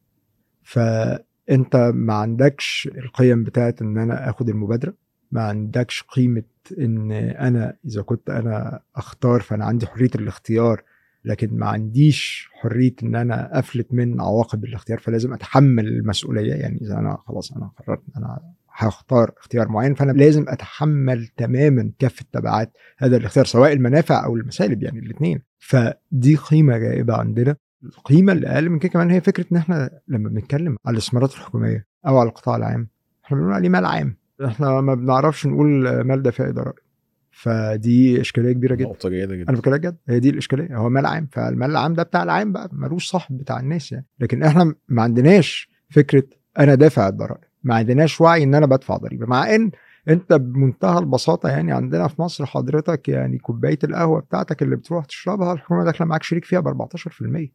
فأنت ما عندكش القيم بتاعت إن أنا آخد المبادرة ما عندكش قيمة إن أنا إذا كنت أنا أختار فأنا عندي حرية الاختيار لكن ما عنديش حرية إن أنا أفلت من عواقب الاختيار فلازم أتحمل المسؤولية. يعني إذا أنا خلاص أنا قررت أنا هختار اختيار معين فأنا لازم أتحمل تماما كافة تبعات هذا الاختيار سواء المنافع أو المسالب يعني الاثنين فدي قيمة غائبة عندنا. القيمة اللي أقل من كده كمان هي فكرة إن إحنا لما بنتكلم على الاستثمارات الحكومية أو على القطاع العام إحنا بنقول عليه مال عام. إحنا ما بنعرفش نقول مال دافعي ضرائب فدي إشكالية كبيرة جدا. نقطة جيدة جدا. أنا بكلمك جد. هي دي الإشكالية. هو مال عام. فالمال العام ده بتاع العام بقى. ملوش صاحب بتاع الناس يعني. لكن إحنا ما عندناش فكرة أنا دافع الضرائب. ما عندناش وعي إن أنا بدفع ضريبة مع إن أنت بمنتهى البساطة يعني عندنا في مصر حضرتك يعني كوباية القهوة بتاعتك اللي بتروح تشربها الحكومة داخلة معاك شريك فيها ب 14%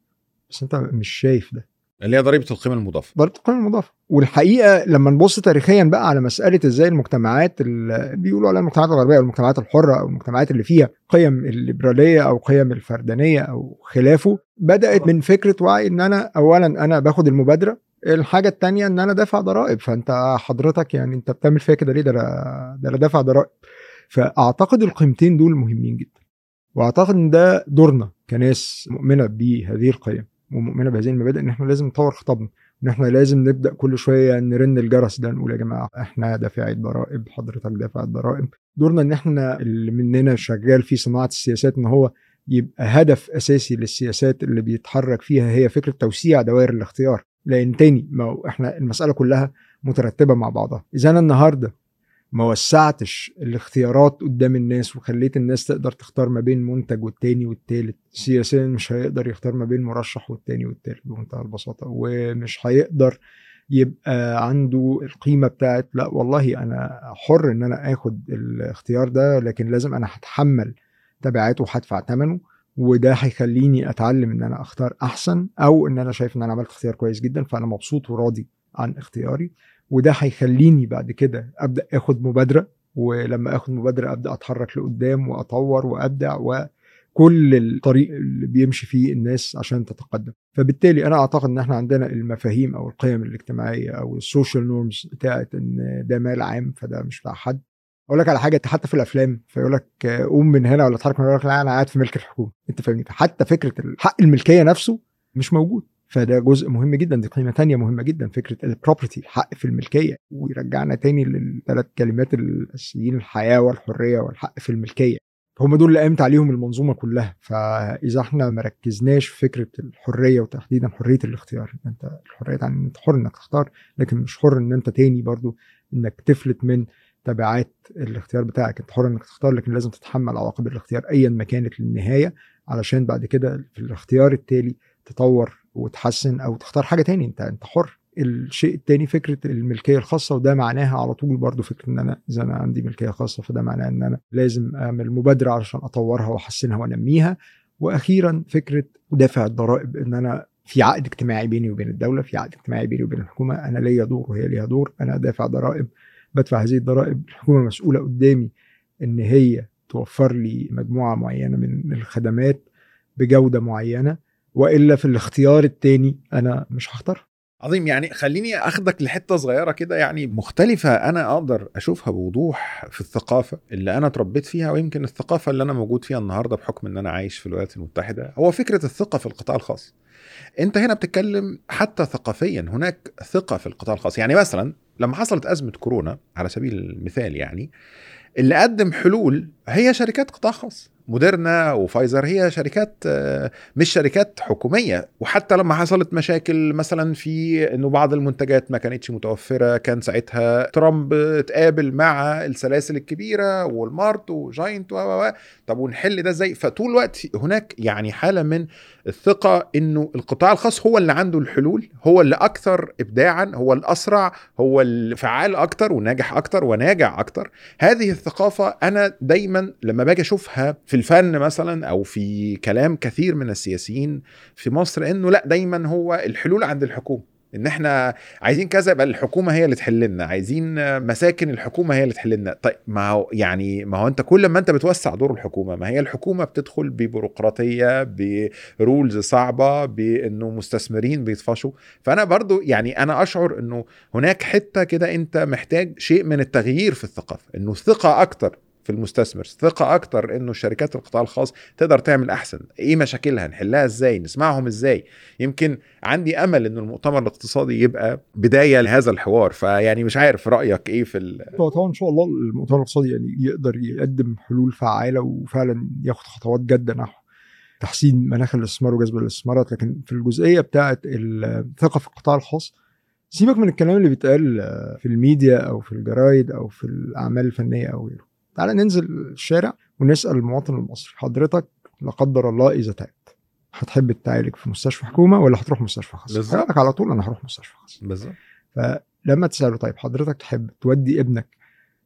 بس أنت مش شايف ده. اللي هي ضريبة القيمة المضافة. ضريبة القيمة المضافة. والحقيقة لما نبص تاريخيا بقى على مسألة إزاي المجتمعات اللي بيقولوا عليها المجتمعات الغربية أو المجتمعات الحرة أو المجتمعات اللي فيها قيم الليبرالية أو قيم الفردانية أو خلافه بدأت من فكرة وعي إن أنا اولا أنا باخد المبادرة الحاجة الثانية إن أنا دافع ضرائب فأنت حضرتك يعني أنت بتعمل فيها كده ليه؟ ده أنا ده أنا دافع ضرائب. فأعتقد القيمتين دول مهمين جدا وأعتقد إن ده دورنا كناس مؤمنة بهذه القيم ومؤمنة بهذه المبادئ إن إحنا لازم نطور خطابنا إن إحنا لازم نبدأ كل شوية نرن الجرس ده نقول يا جماعة إحنا دافعي الضرائب حضرتك دافع الضرائب دورنا إن إحنا اللي مننا شغال في صناعة السياسات إن هو يبقى هدف أساسي للسياسات اللي بيتحرك فيها هي فكرة توسيع دوائر الاختيار لأن تاني ما إحنا المسألة كلها مترتبة مع بعضها. إذا أنا النهارده ما وسعتش الاختيارات قدام الناس وخليت الناس تقدر تختار ما بين منتج والتاني والتالت سياسيا مش هيقدر يختار ما بين مرشح والتاني والتالت بمنتهى البساطة ومش هيقدر يبقى عنده القيمة بتاعت لا والله أنا حر إن أنا آخد الاختيار ده لكن لازم أنا هتحمل تبعاته وهدفع ثمنه وده هيخليني أتعلم إن أنا أختار أحسن أو إن أنا شايف إن أنا عملت اختيار كويس جدا فأنا مبسوط وراضي عن اختياري. وده هيخليني بعد كده أبدأ آخد مبادرة ولما آخد مبادرة أبدأ أتحرك لقدام وأطور وأبدع وكل الطريق اللي بيمشي فيه الناس عشان تتقدم. فبالتالي أنا أعتقد إن إحنا عندنا المفاهيم أو القيم الاجتماعية أو ال social norms بتاعت إن ده مال عام فده مش بتاع حد. أقول لك على حاجة أنت حتى في الأفلام فيقول لك قوم من هنا ولا اتحرك من هنا. لا أنا قاعد في ملك الحكومة. أنت فاهمني؟ فحتى فكرة حق الملكية نفسه مش موجود. فده جزء مهم جدا دي قيمة تانية مهمة جدا فكرة البروبرتي الحق في الملكية. ويرجعنا تاني للثلاث كلمات الأساسيين الحياة والحرية والحق في الملكية. هم دول اللي قامت عليهم المنظومة كلها. فإذا إحنا ما ركزناش في فكرة الحرية وتحديدا حرية الاختيار أنت الحرية يعني أنت حر إنك تختار لكن مش حر إن أنت تاني برضو إنك تفلت من تبعات الاختيار بتاعك. انت حر انك تختار لكن لازم تتحمل عواقب الاختيار ايا ما كانت للنهاية علشان بعد كده في الاختيار التالي تطور وتحسن أو تختار حاجة تاني. انت انت حر. الشيء التاني فكرة الملكية الخاصة وده معناها على طول برضو فكرة إن أنا إذا أنا عندي ملكية خاصة فده معناه إن أنا لازم أعمل مبادرة علشان أطورها وأحسنها وأنميها. وأخيرا فكرة دافع الضرائب إن أنا في عقد اجتماعي بيني وبين الدولة في عقد اجتماعي بيني وبين الحكومة أنا ليا دور وهي ليها دور أنا دافع ضرائب بدفع هذه الضرائب الحكومة مسؤولة قدامي إن هي توفر لي مجموعة معينة من الخدمات بجودة معينة وإلا في الاختيار التاني أنا مش هختار عظيم. يعني خليني أخدك لحتة صغيرة كده. يعني مختلفة أنا أقدر أشوفها بوضوح في الثقافة اللي أنا اتربيت فيها ويمكن الثقافة اللي أنا موجود فيها النهارده بحكم إن أنا عايش في الولايات المتحدة. هو فكرة الثقة في القطاع الخاص. أنت هنا بتتكلم حتى ثقافيا هناك ثقة في القطاع الخاص. يعني مثلا لما حصلت أزمة كورونا على سبيل المثال يعني اللي قدم حلول هي شركات قطاع خاص. موديرنا وفايزر هي شركات مش شركات حكومية. وحتى لما حصلت مشاكل مثلا في إنه بعض المنتجات ما كانتش متوفرة كان ساعتها ترامب اتقابل مع السلاسل الكبيرة والمارت وجاينت و. طب ونحل ده إزاي؟ فطول الوقت هناك يعني حالة من الثقة إنه القطاع الخاص هو اللي عنده الحلول هو اللي أكثر ابداعا هو الاسرع هو الفعال أكتر وناجح أكتر وناجع أكتر. هذه الثقافة أنا دايما لما باجي أشوفها في الفن مثلا أو في كلام كثير من السياسيين في مصر إنه لا دايما هو الحلول عند الحكومة. إن إحنا عايزين كذا يبقى الحكومة هي اللي تحل لنا عايزين مساكن الحكومة هي اللي تحل لنا طيب ما هو يعني ما هو أنت كل ما أنت بتوسع دور الحكومة ما هي الحكومة بتدخل ببيروقراطية برولز صعبة بإنه مستثمرين بيطفشوا. فأنا برضو يعني أنا أشعر إنه هناك حتة كده أنت محتاج شيء من التغيير في الثقافة إنه ثقه أكتر. في المستثمر. ثقة أكتر إنه الشركات القطاع الخاص تقدر تعمل أحسن. إيه مشاكلها؟ نحلها إزاي؟ نسمعهم إزاي؟ يمكن عندي أمل إنه المؤتمر الاقتصادي يبقى بداية لهذا الحوار فيعني مش عارف رأيك إيه في. طبعا إن شاء الله المؤتمر الاقتصادي يعني يقدر يقدم حلول فعالة وفعلا ياخد خطوات جادة نحو تحسين مناخ الاستثمار وجذب الاستثمارات. لكن في الجزئية بتاعة الثقة في القطاع الخاص سيبك من الكلام اللي بيتقال في الميديا أو في الجرايد أو في الأعمال الفنية أو غيره. تعالى ننزل الشارع ونسأل المواطن المصري حضرتك لا قدر الله إذا تعبت هتحب تتعالج في مستشفى حكومة ولا هتروح مستشفى خاص؟ بالظبط. هيقول لك على طول أنا هروح مستشفى خاص بالظبط فلما تسأله طيب حضرتك تحب تودي ابنك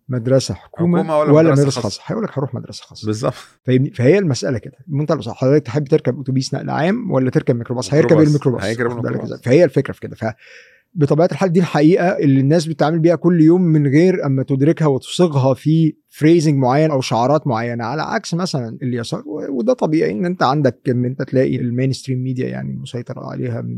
مدرسة حكومة, حكومة ولا ولا مدرسة مدرسة؟ خاصة؟ هيقول لك هروح مدرسة خاصة بالظبط فاهمني فهي المسألة كده منتهى البساطه حضرتك تحب تركب أتوبيس نقل عام ولا تركب ميكروباص هيركب ميكروباص. الميكروباص هيركب الميكروباص. فهي الفكرة في كده بطبيعة الحال دي الحقيقة اللي الناس بتتعامل بيها كل يوم من غير أما تدركها وتصيغها في phrasing معين أو شعارات معينة على عكس مثلا اليسار وده طبيعي إن أنت عندك إن أنت تلاقي ال mainstream media يعني مسيطر عليها من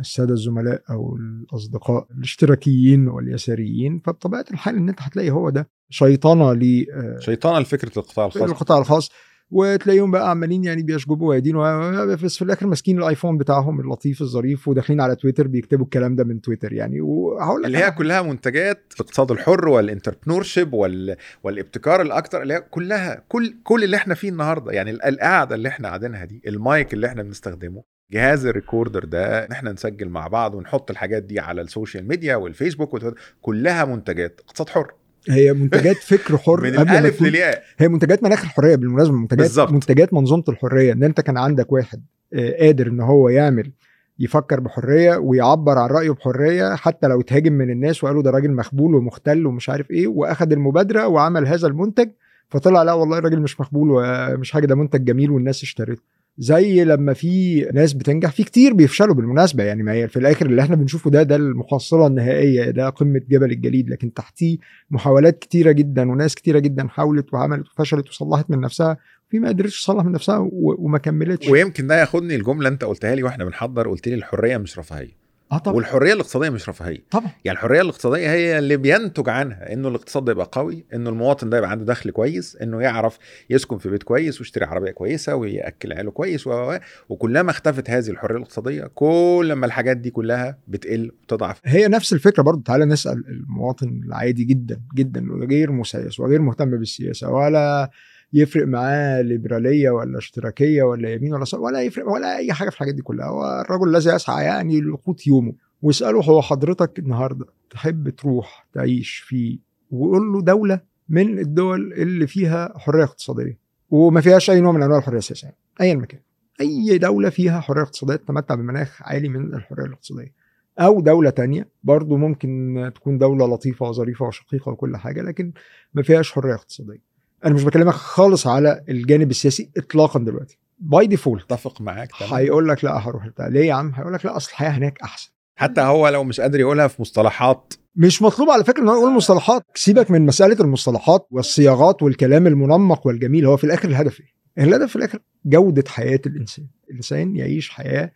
السادة الزملاء أو الأصدقاء الاشتراكيين واليساريين فبطبيعة الحال إن أنت هتلاقي هو ده شيطنة ل شيطنة لفكرة القطاع الخاص. القطاع الخاص. وتلاقيهم بقى عمالين يعني بيشجبوا ويدينوا بس في الآخر ماسكين الآيفون بتاعهم اللطيف الظريف وداخلين على تويتر بيكتبوا الكلام ده من تويتر يعني. وهقول اللي هي كلها منتجات الاقتصاد الحر وال entrepreneurship وال... والابتكار الأكتر اللي هي كلها كل كل اللي إحنا فيه النهارده يعني ال- القعدة اللي إحنا قاعدينها دي المايك اللي إحنا بنستخدمه جهاز ال recorder ده إن إحنا نسجل مع بعض ونحط الحاجات دي على ال social media والفيسبوك وتويتر كلها منتجات اقتصاد حر. هي منتجات فكر حر من قبل الألف للياء هي منتجات مناخ الحرية بالمناسبة منتجات بالظبط. منتجات منظومة الحرية إن أنت كان عندك واحد آه، قادر إن هو يعمل يفكر بحرية ويعبر عن رأيه بحرية حتى لو اتهاجم من الناس وقالوا ده راجل مخبول ومختل ومش عارف إيه وأخد المبادرة وعمل هذا المنتج فطلع لا والله الراجل مش مخبول ومش حاجة ده منتج جميل والناس اشترته زي لما في ناس بتنجح في كتير بيفشلوا بالمناسبة. يعني ما هي في الآخر اللي إحنا بنشوفه ده ده المحصلة النهائية ده قمة جبل الجليد. لكن تحتيه محاولات كتيرة جدا وناس كتيرة جدا حاولت وعملت وفشلت وصلحت من نفسها في ما قدرتش تصلح من نفسها وما كملتش. ويمكن ده ياخدني الجمله أنت قلتها لي وإحنا بنحضر قلت لي الحرية مش رفاهية. آه طبعا. والحرية الاقتصادية مش رفاهية. طبعا. يعني الحرية الاقتصادية هي اللي بينتج عنها إنه الاقتصاد ده يبقى قوي إنه المواطن ده يبقى عنده دخل كويس إنه يعرف يسكن في بيت كويس ويشتري عربية كويسة ويأكل عياله كويس و. وكلما اختفت هذه الحرية الاقتصادية كل ما الحاجات دي كلها بتقل وتضعف هي نفس الفكرة برضه تعالى نسأل المواطن العادي جدا جدا غير مسيس وغير مهتم بالسياسة ولا يفرق معاه ليبرالية ولا اشتراكية ولا يمين ولا صار ولا يفرق ولا أي حاجة في الحاجات دي كلها. هو الرجل الذي يسعى يعني لقوت يومه. واسأله هو حضرتك النهارده تحب تروح تعيش في وقول له دولة من الدول اللي فيها حرية اقتصادية. وما فيهاش أي نوع من أنواع الحرية السياسية أيا ما كان أي دولة فيها حرية اقتصادية تتمتع بمناخ عالي من الحرية الاقتصادية. أو دولة تانية برضو ممكن تكون دولة لطيفة وظريفة وشقيقة وكل حاجة لكن ما فيهاش حرية اقتصادية. أنا مش بكلمك خالص على الجانب السياسي اطلاقا دلوقتي. by default أتفق معاك هيقول لك لا هروح بتاع. ليه يا عم؟ هيقول لك لا أصل الحياة هناك أحسن. حتى هو لو مش قادر يقولها في مصطلحات. مش مطلوب على فكرة إن هو يقول مصطلحات. سيبك من مسألة المصطلحات والصياغات والكلام المنمق والجميل. هو في الآخر الهدف إيه؟ الهدف في الآخر جودة حياة الإنسان، الإنسان يعيش حياة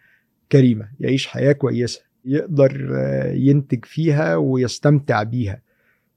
كريمة، يعيش حياة كويسة، يقدر آه، ينتج فيها ويستمتع بيها.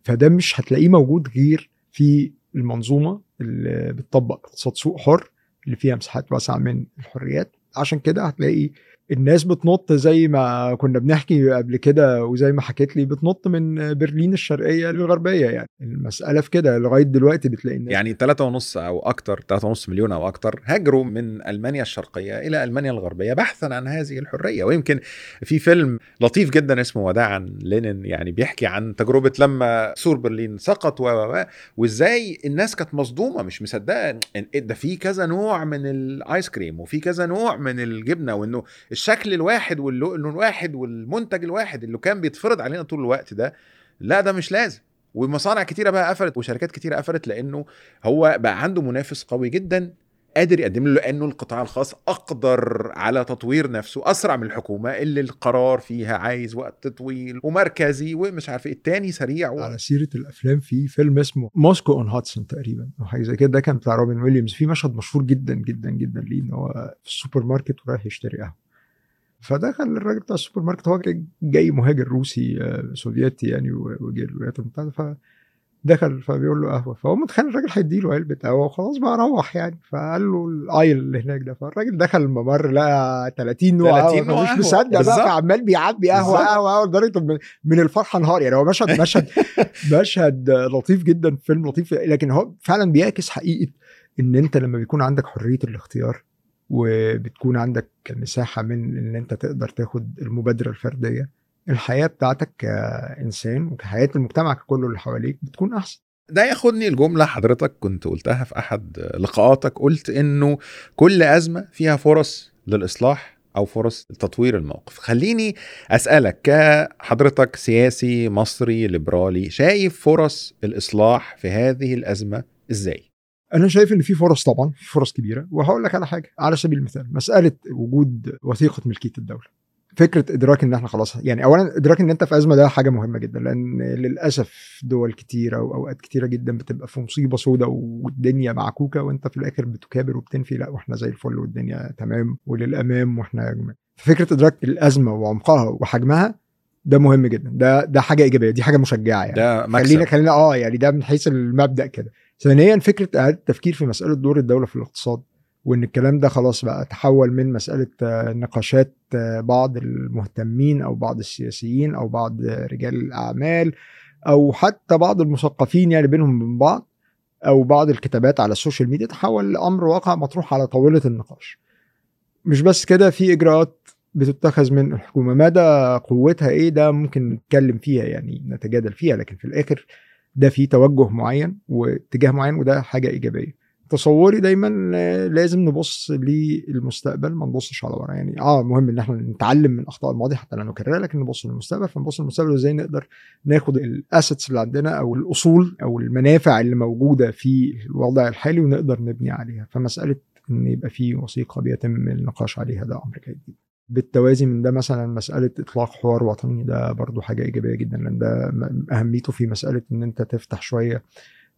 فده مش هتلاقيه موجود غير في المنظومة اللي بتطبق اقتصاد سوق حر اللي فيها مساحات واسعة من الحريات، عشان كده هتلاقي الناس بتنط زي ما كنا بنحكي قبل كده وزي ما حكيت لي بتنط من برلين الشرقية للغربية يعني. المسألة في كده لغاية دلوقتي بتلاقي الناس يعني 3.5 أو أكتر 3.5 مليون أو أكتر هاجروا من ألمانيا الشرقية إلى ألمانيا الغربية بحثا عن هذه الحرية. ويمكن في فيلم لطيف جدا اسمه وداعا لينين يعني بيحكي عن تجربة لما سور برلين سقط و وإزاي الناس كانت مصدومة مش مصدقة إيه ده في كذا نوع من الآيس كريم وفي كذا نوع من الجبنة وإنه الشكل الواحد واللون الواحد والمنتج الواحد اللي كان بيتفرض علينا طول الوقت ده لا ده مش لازم. ومصانع كتيرة بقى قفلت وشركات كتيرة قفلت لأنه هو بقى عنده منافس قوي جدا قادر يقدم له لأنه القطاع الخاص أقدر على تطوير نفسه أسرع من الحكومة اللي القرار فيها عايز وقت طويل ومركزي ومش عارف إيه. التاني سريع و... على سيرة الأفلام في فيلم اسمه Moscow on the Hudson تقريبا أو حاجة زي كده. ده كان بتاع روبن ويليامز. في مشهد مشهور جدا جدا جدا ليه إن هو في السوبر ماركت ورايح يشتري قهوة. فدخل الراجل بتاع السوبر ماركت هو جاي مهاجر روسي آه، سوفيتي يعني وجاي الولايات المتحدة فدخل فبيقول له قهوة فهو متخيل الراجل هيديله علبة قهوة وخلاص بقى روح يعني فقال له ال aisle اللي هناك ده فالراجل دخل الممر لقى 30 نوع 30 قهوة مش. مصدق. بقى فعمال بيعبي قهوة. قهوة قهوة لدرجة من- من الفرحة انهار يعني هو مشهد مشهد مشهد لطيف جدا فيلم لطيف لكن هو فعلا بيعكس حقيقة إن أنت لما بيكون عندك حرية الاختيار وبتكون عندك مساحه من إن أنت تقدر تاخد المبادرة الفردية. الحياة بتاعتك كإنسان وكحياة المجتمع كله اللي حواليك بتكون أحسن. ده ياخدني الجملة حضرتك كنت قلتها في أحد لقاءاتك. قلت إنه كل أزمة فيها فرص للإصلاح أو فرص لتطوير الموقف. خليني أسألك كحضرتك سياسي مصري ليبرالي شايف فرص الإصلاح في هذه الأزمة إزاي؟ أنا شايف إن في فرص طبعا في فرص كبيرة. وهقول لك على حاجة على سبيل المثال مسألة وجود وثيقة ملكية الدولة. فكرة إدراك إن إحنا خلاص يعني اولا إدراك إن أنت في أزمة ده حاجة مهمة جدا لأن للأسف دول كتيرة واوقات كتيرة جدا بتبقى في مصيبة سوداء والدنيا معكوكة وأنت في الآخر بتكابر وبتنفي. لا وإحنا زي الفل والدنيا تمام وللأمام وإحنا جميل. فكره إدراك الأزمة وعمقها وحجمها ده مهم جدا. ده ده حاجة إيجابية دي حاجة مشجعة يعني. ده مكسب. خلينا خلينا آه يعني ده من حيث المبدأ كده. ثانيا فكرة إعادة التفكير في مسألة دور الدولة في الاقتصاد وإن الكلام ده خلاص بقى تحول من مسألة آه، نقاشات آه، بعض المهتمين أو بعض السياسيين أو بعض رجال الأعمال أو حتى بعض المثقفين يعني بينهم وبين بعض أو بعض الكتابات على ال social media تحول لأمر واقع مطروح على طاولة النقاش. مش بس كده في إجراءات بتتخذ من الحكومة. مدى قوتها إيه؟ ده ممكن نتكلم فيها يعني نتجادل فيها لكن في الآخر ده في توجه معين واتجاه معين وده حاجة إيجابية. تصوري دايما لازم نبص للمستقبل ما نبصش على ورا يعني آه مهم إن إحنا نتعلم من أخطاء الماضي حتى لا نكررها لكن نبص للمستقبل. فنبص للمستقبل إزاي نقدر ناخد الأسيتس اللي عندنا أو الأصول أو المنافع اللي موجودة في الوضع الحالي ونقدر نبني عليها. فمسألة إن يبقى في وثيقة بيتم النقاش عليها ده أمر جيد جدا. بالتوازي من ده مثلا مسألة إطلاق حوار وطني ده برضو حاجة إيجابية جدا لأن ده أهميته في مسألة إن أنت تفتح شوية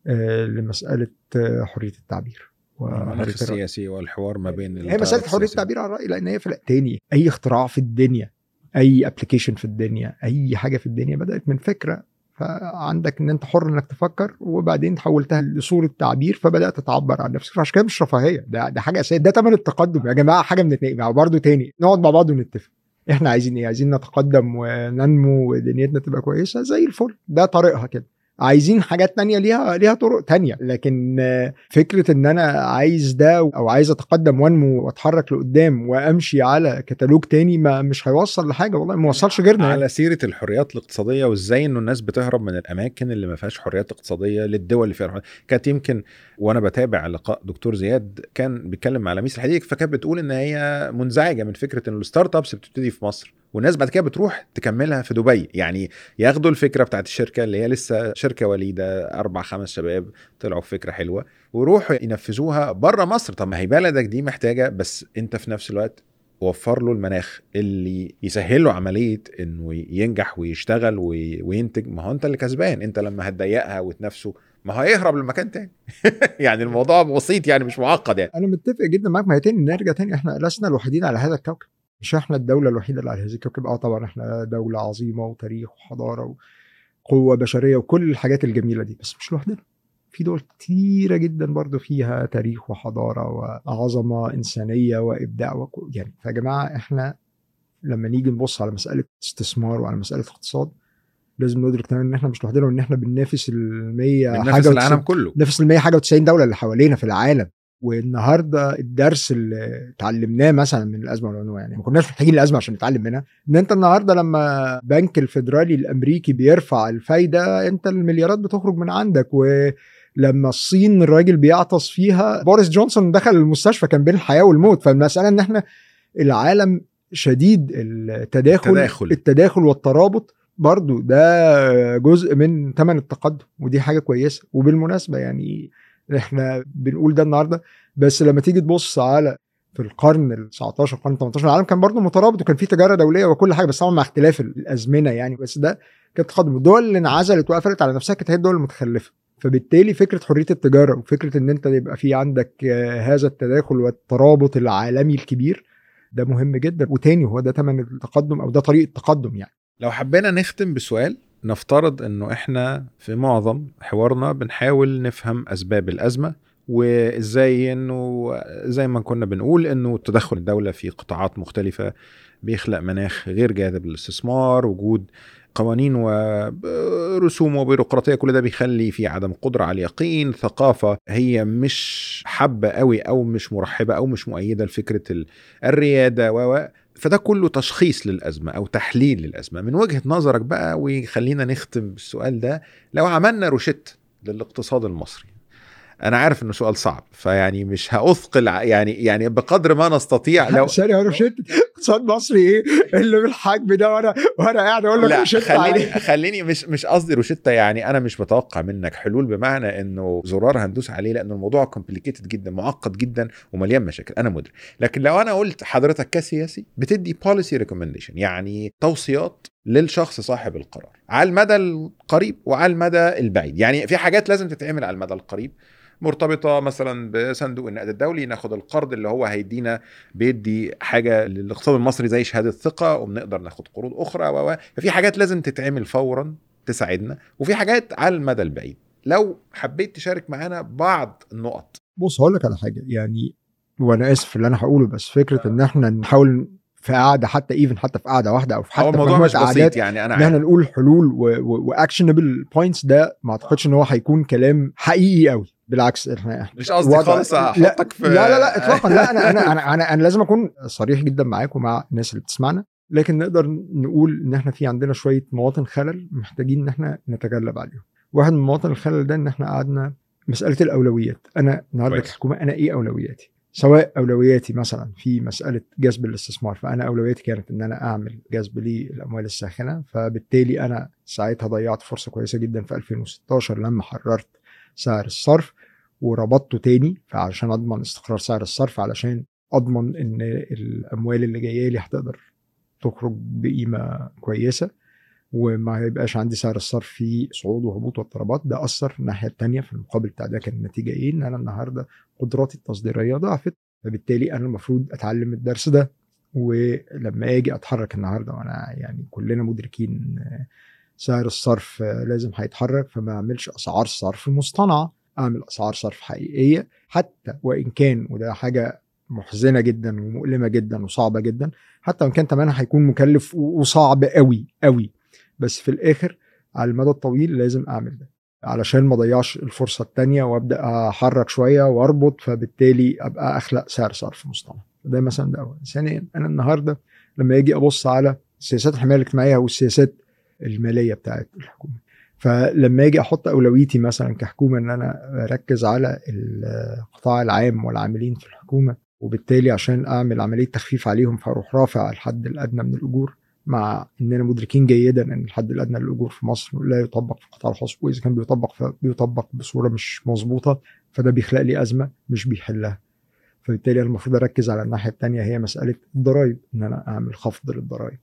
آه، لمسألة آه، حرية التعبير المناخ السياسي والحوار ما بين هي مسألة حرية التعبير عن الراي لأن هي في تاني. أي اختراع في الدنيا أي ابلكيشن في الدنيا أي حاجة في الدنيا بدأت من فكرة فعندك إن أنت حر إنك تفكر وبعدين حولتها لصورة تعبير فبدأت تعبر عن نفسك. فعشان كده مش رفاهية. ده ده حاجة أساسية. ده ثمن التقدم. يا جماعة حاجة من يعني برضه تاني. نقعد مع بعض ونتفق. إحنا عايزين إيه؟ عايزين نتقدم وننمو ودنيتنا تبقى كويسة زي الفل. ده طريقها كده. عايزين حاجات تانية ليها ليها طرق تانية لكن فكرة إن أنا عايز ده أو عايز أتقدم وأنمو وأتحرك لقدام وأمشي على كتالوج تاني ما مش هيوصل لحاجة والله ما وصلش غيرنا على يعني. سيرة الحريات الاقتصادية وإزاي إنه الناس بتهرب من الأماكن اللي ما فيهاش حريات اقتصادية للدول اللي فيها. كانت يمكن وأنا بتابع لقاء دكتور زياد كان بيتكلم مع لميس الحديد فكانت بتقول إن هي منزعجة من فكرة إن ال startups بتبتدي في مصر والناس بعد كده بتروح تكملها في دبي. يعني ياخدوا الفكرة بتاعت الشركة اللي هي لسه شركة وليدة أربع خمس شباب طلعوا فكرة حلوة ويروحوا ينفذوها بره مصر. طب ما هي بلدك دي محتاجة بس أنت في نفس الوقت وفر له المناخ اللي يسهل له عملية إنه ينجح ويشتغل وينتج. ما هو أنت اللي كسبان. أنت لما هتضيقها وتنافسه ما هو هيهرب لمكان تاني. يعني الموضوع بسيط يعني مش معقد يعني. أنا متفق جدا معاك ما هي تاني نرجع تاني. إحنا لسنا الوحيدين على هذا الكوكب. مش إحنا الدولة الوحيدة اللي على هذه الكوكب. آه طبعا إحنا دولة عظيمة وتاريخ وحضارة وقوة بشرية وكل الحاجات الجميلة دي بس مش لوحدنا. في دول كتيرة جدا برضو فيها تاريخ وحضارة وعظمة إنسانية وإبداع وكو يعني فيا جماعة إحنا لما نيجي نبص على مسألة استثمار وعلى مسألة اقتصاد لازم ندرك تماما إن إحنا مش لوحدنا وإن إحنا بننافس ال 100 حاجة العالم كله. بننافس ال 100 حاجة و90 دولة اللي حوالينا في العالم. والنهارده الدرس اللي اتعلمناه مثلا من الأزمة والعنوان يعني ما كناش محتاجين الأزمة عشان نتعلم منها. إن أنت النهارده لما بنك الفيدرالي الأمريكي بيرفع الفايدة أنت المليارات بتخرج من عندك. و لما الصين الراجل بيعطس فيها بوريس جونسون دخل المستشفى كان بين الحياة والموت. فالمسألة إن إحنا العالم شديد التداخل التداخل, التداخل والترابط برضو ده جزء من ثمن التقدم ودي حاجة كويسة. وبالمناسبة يعني إحنا بنقول ده النهارده. بس لما تيجي تبص على في القرن ال 19 القرن 18 العالم كان برضه مترابط وكان في تجارة دولية وكل حاجة بس طبعا مع اختلاف الأزمنة يعني بس ده كان تقدم الدول اللي انعزلت وقفلت على نفسها كانت هي الدول المتخلفة. فبالتالي فكرة حرية التجارة وفكرة إن أنت يبقى في عندك هذا التداخل والترابط العالمي الكبير ده مهم جدا. وتاني هو ده ثمن التقدم أو ده طريق التقدم يعني. لو حبينا نختم بسؤال نفترض إنه إحنا في معظم حوارنا بنحاول نفهم أسباب الأزمة وإزاي إنه زي ما كنا بنقول إنه تدخل الدولة في قطاعات مختلفة بيخلق مناخ غير جاذب للاستثمار وجود قوانين ورسوم وبيروقراطية كل ده بيخلي في عدم قدرة على اليقين ثقافة هي مش حابة قوي أو مش مرحبة أو مش مؤيدة لفكرة الريادة و فده كله تشخيص للأزمة أو تحليل للأزمة. من وجهة نظرك بقى ويخلينا نختم بالسؤال ده لو عملنا روشتة للاقتصاد المصري أنا عارف إنه سؤال صعب فيعني مش هأثقل يعني يعني بقدر ما نستطيع لو يا روشتة اقتصاد مصري إيه؟ اللي بالحجم ده وأنا وأنا قاعد أقول لك روشتة خليني خليني مش مش قصدي روشتة يعني أنا مش بتوقع منك حلول بمعنى إنه زرار هندوس عليه لأن الموضوع complicated جدا معقد جدا ومليان مشاكل. أنا مدرك. لكن لو أنا قلت حضرتك كسياسي بتدي policy recommendation يعني توصيات للشخص صاحب القرار على المدى القريب وعلى المدى البعيد. يعني في حاجات لازم تتعمل على المدى القريب مرتبطة مثلا بصندوق النقد الدولي ناخد القرض اللي هو هيدينا بيدي حاجة للاقتصاد المصري زي شهادة ثقة وبنقدر ناخد قروض أخرى و ففي حاجات لازم تتعمل فورا تساعدنا وفي حاجات على المدى البعيد. لو حبيت تشارك معانا بعض النقط. بص هقول لك على حاجة. يعني وأنا آسف اللي أنا هقوله بس فكرة إن إحنا نحاول في قاعدة حتى even حتى في قاعدة واحدة أو في حتى الموضوع مش بسيط يعني أنا إن إحنا نقول حلول و actionable points ده ما أعتقدش إن هو هيكون كلام حقيقي قوي بالعكس إحنا مش قصدي خالص احطك في لا لا لا اطلاقا. لا أنا أنا أنا, أنا, أنا لازم أكون صريح جدا معاك ومع الناس اللي بتسمعنا. لكن نقدر نقول إن إحنا في عندنا شوية مواطن خلل محتاجين إن إحنا نتغلب عليهم. واحد من مواطن الخلل ده إن إحنا قعدنا مسألة الأولويات. أنا النهارده. كحكومة أنا إيه أولوياتي؟ سواء أولوياتي مثلا في مسألة جذب الاستثمار فأنا أولوياتي كانت إن أنا أعمل جذب للاموال الساخنة فبالتالي أنا ساعتها ضيعت فرصة كويسة جدا في 2016 لما حررت سعر الصرف وربطته تاني فعشان أضمن استقرار سعر الصرف علشان أضمن إن الأموال اللي جاية لي هتقدر تخرج بقيمة كويسة. وما يبقاش عندي سعر الصرف فيه صعود وهبوط واضطرابات. ده أثر الناحيه الثانية في المقابل بتاع ده. كان النتيجة إيه؟ إن أنا النهارده قدراتي التصديرية ضعفت. فبالتالي أنا المفروض أتعلم الدرس ده. ولما آجي أتحرك النهارده وأنا يعني كلنا مدركين سعر الصرف لازم هيتحرك فما أعملش أسعار صرف مصطنعة. أعمل أسعار صرف حقيقية. حتى وإن كان وده حاجة محزنة جدا ومؤلمة جدا وصعبة جدا حتى وإن كان ثمنها هيكون مكلف وصعب قوي قوي بس في الآخر على المدى الطويل لازم أعمل ده. علشان ما اضيعش الفرصة الثانية وأبدأ أحرك شوية وأربط فبالتالي أبقى أخلق سعر صرف مصطنع ده مثلا ده أول. ثانيا أنا النهارده لما أجي أبص على سياسات الحماية الاجتماعية والسياسات المالية بتاعت الحكومة فلما أجي أحط أولويتي مثلا كحكومة إن أنا أركز على القطاع العام والعاملين في الحكومة وبالتالي عشان أعمل عملية تخفيف عليهم فأروح رافع الحد الأدنى من الأجور مع إننا مدركين جيدا إن الحد الأدنى للأجور في مصر لا يطبق في القطاع الخاص وإذا كان بيطبق فبيطبق بصورة مش مظبوطة فده بيخلق لي أزمة مش بيحلها. فبالتالي المفروض أركز على الناحية الثانية هي مسألة الضرائب إن أنا أعمل خفض للضرائب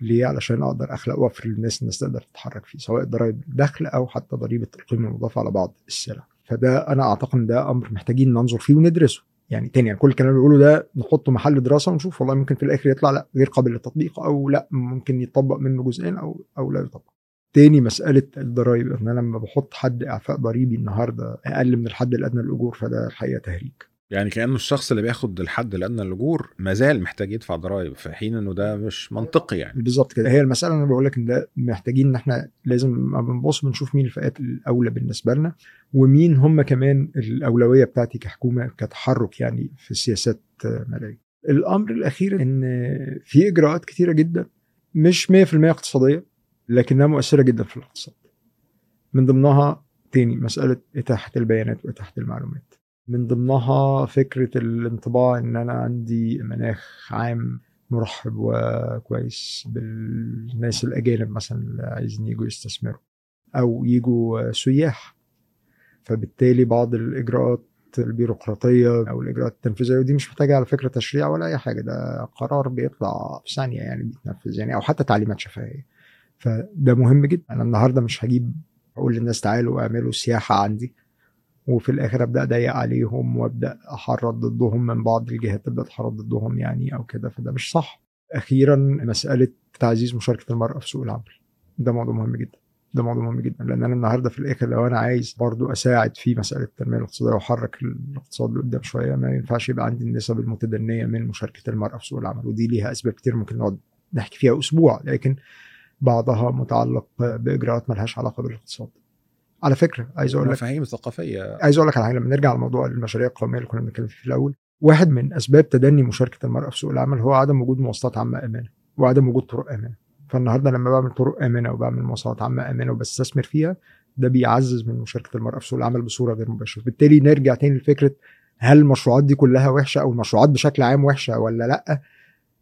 ليه؟ علشان أقدر أخلق وفر للناس الناس تقدر تتحرك فيه سواء ضرائب الدخل أو حتى ضريبة القيمة المضافة على بعض السلع. فده أنا أعتقد إن ده أمر محتاجين ننظر فيه وندرسه. يعني تاني يعني كل الكلام اللي بقوله ده نحطه محل دراسة ونشوف والله ممكن في الآخر يطلع لأ غير قابل للتطبيق أو لأ ممكن يطبق منه جزئين أو أو لا يطبق. تاني مسألة الضرايب إن أنا لما بحط حد إعفاء ضريبي النهارده أقل من الحد الادنى للاجور فده الحقيقة تهريج. يعني كأنه الشخص اللي بياخد الحد الادنى للاجور مازال محتاج يدفع ضرائب في حين إنه ده مش منطقي يعني بالظبط كده هي المسألة أنا بقول لك إن ده محتاجين إن إحنا لازم ما بنبص بنشوف مين الفئات الأولى بالنسبة لنا ومين هم كمان الأولوية بتاعتي كحكومة كتحرك يعني في السياسات مالية. الأمر الأخير إن في إجراءات كتيرة جدا مش 100% اقتصادية لكنها مؤثرة جدا في الاقتصاد. من ضمنها تاني مسألة إتاحة البيانات وإتاحة المعلومات. من ضمنها فكرة الانطباع إن أنا عندي مناخ عام مرحب وكويس بالناس الأجانب مثلا اللي عايزين يجوا يستثمروا أو يجوا سياح. فبالتالي بعض الإجراءات البيروقراطية أو الإجراءات التنفيذية ودي مش محتاجة على فكرة تشريع ولا أي حاجة ده قرار بيطلع في ثانية يعني بيتنفذ يعني أو حتى تعليمات شفهية. فده مهم جدا. أنا النهارده مش هجيب أقول للناس تعالوا اعملوا سياحة عندي. وفي الآخر أبدأ أضيق عليهم وأبدأ أحرض ضدهم من بعض الجهات تبدأ تحرض ضدهم يعني أو كده. فده مش صح. أخيرا مسألة تعزيز مشاركة المرأة في سوق العمل. ده موضوع مهم جدا. ده موضوع مهم جدا. لأن أنا النهارده في الآخر لو أنا عايز برضو أساعد في مسألة التنمية الاقتصادية وأحرك الاقتصاد لقدام شوية ما ينفعش يبقى عندي النسب المتدنية من مشاركة المرأة في سوق العمل. ودي ليها أسباب كتير ممكن نقعد نحكي فيها أسبوع لكن بعضها متعلق بإجراءات ملهاش علاقة بالاقتصاد. على فكرة عايز أقول لك مفاهيم ثقافيه عايز أقول لك على حاجة لما نرجع لموضوع المشاريع القومية اللي كنا بنتكلم فيه في الأول واحد من أسباب تدني مشاركة المرأة في سوق العمل هو عدم وجود مواصلات عامة آمنة وعدم وجود طرق آمنة. فالنهاردة لما بعمل طرق آمنة وبعمل مواصلات عامة آمنة وبستثمر فيها ده بيعزز من مشاركة المرأة في سوق العمل بصورة غير مباشرة. بالتالي نرجع تاني لفكرة هل المشروعات دي كلها وحشة أو المشروعات بشكل عام وحشة ولا لأ؟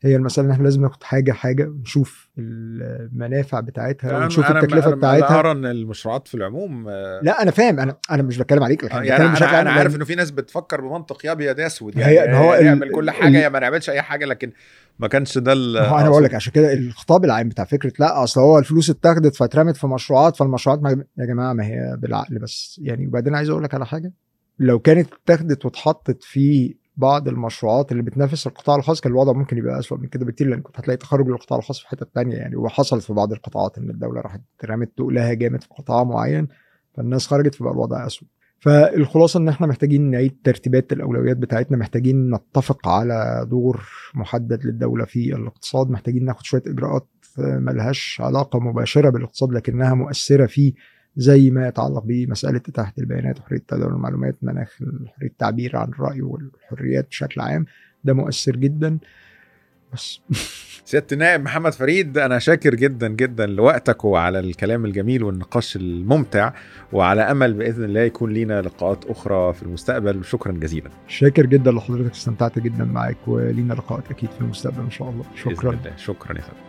هي المسألة إن إحنا لازم ناخد حاجة حاجة ونشوف المنافع بتاعتها ونشوف التكلفة أنا بتاعتها أنا أرى إن المشروعات في العموم لا أنا فاهم أنا أنا مش بتكلم عليك يعني أنا, عام أنا عارف إنه في ناس بتفكر بمنطق يا أبيض يا أسود هي- يعني ما هو نعمل كل حاجة يا ما نعملش أي حاجة لكن ما كانش ده ما هو أنا. بقول لك عشان كده الخطاب العام بتاع فكرة لا أصل هو الفلوس اتاخدت فاترمت في مشروعات فالمشروعات ما يا جماعة ما هي بالعقل بس يعني وبعدين عايز أقول لك على حاجة لو كانت اتاخدت واتحطت في بعض المشروعات اللي بتنافس القطاع الخاص كان الوضع ممكن يبقى اسوء من كده بكتير لأن كنت هتلاقي تخرج للقطاع الخاص في حتة تانية يعني وحصلت في بعض القطاعات إن الدولة راحت رمت تقلها جامد في قطاع معين فالناس خرجت فبقى الوضع اسوء فالخلاصة إن إحنا محتاجين نعيد ترتيبات الأولويات بتاعتنا محتاجين نتفق على دور محدد للدولة في الاقتصاد محتاجين ناخد شوية إجراءات ملهاش علاقة مباشرة بالاقتصاد لكنها مؤثرة فيه زي ما يتعلق بمسألة اتاحه البيانات وحرية تداول المعلومات مناخ حريه التعبير عن الرأي والحريات بشكل عام. ده مؤثر جدا. بس. سيادة النائب محمد فريد أنا شاكر جدا جدا لوقتك وعلى الكلام الجميل والنقاش الممتع وعلى أمل بإذن الله يكون لينا لقاءات أخرى في المستقبل. شكرا جزيلا. شاكر جدا لحضرتك استمتعت جدا معاك ولينا لقاءات أكيد في المستقبل إن شاء الله. بإذن شكرا. الله. شكرا يا فندم.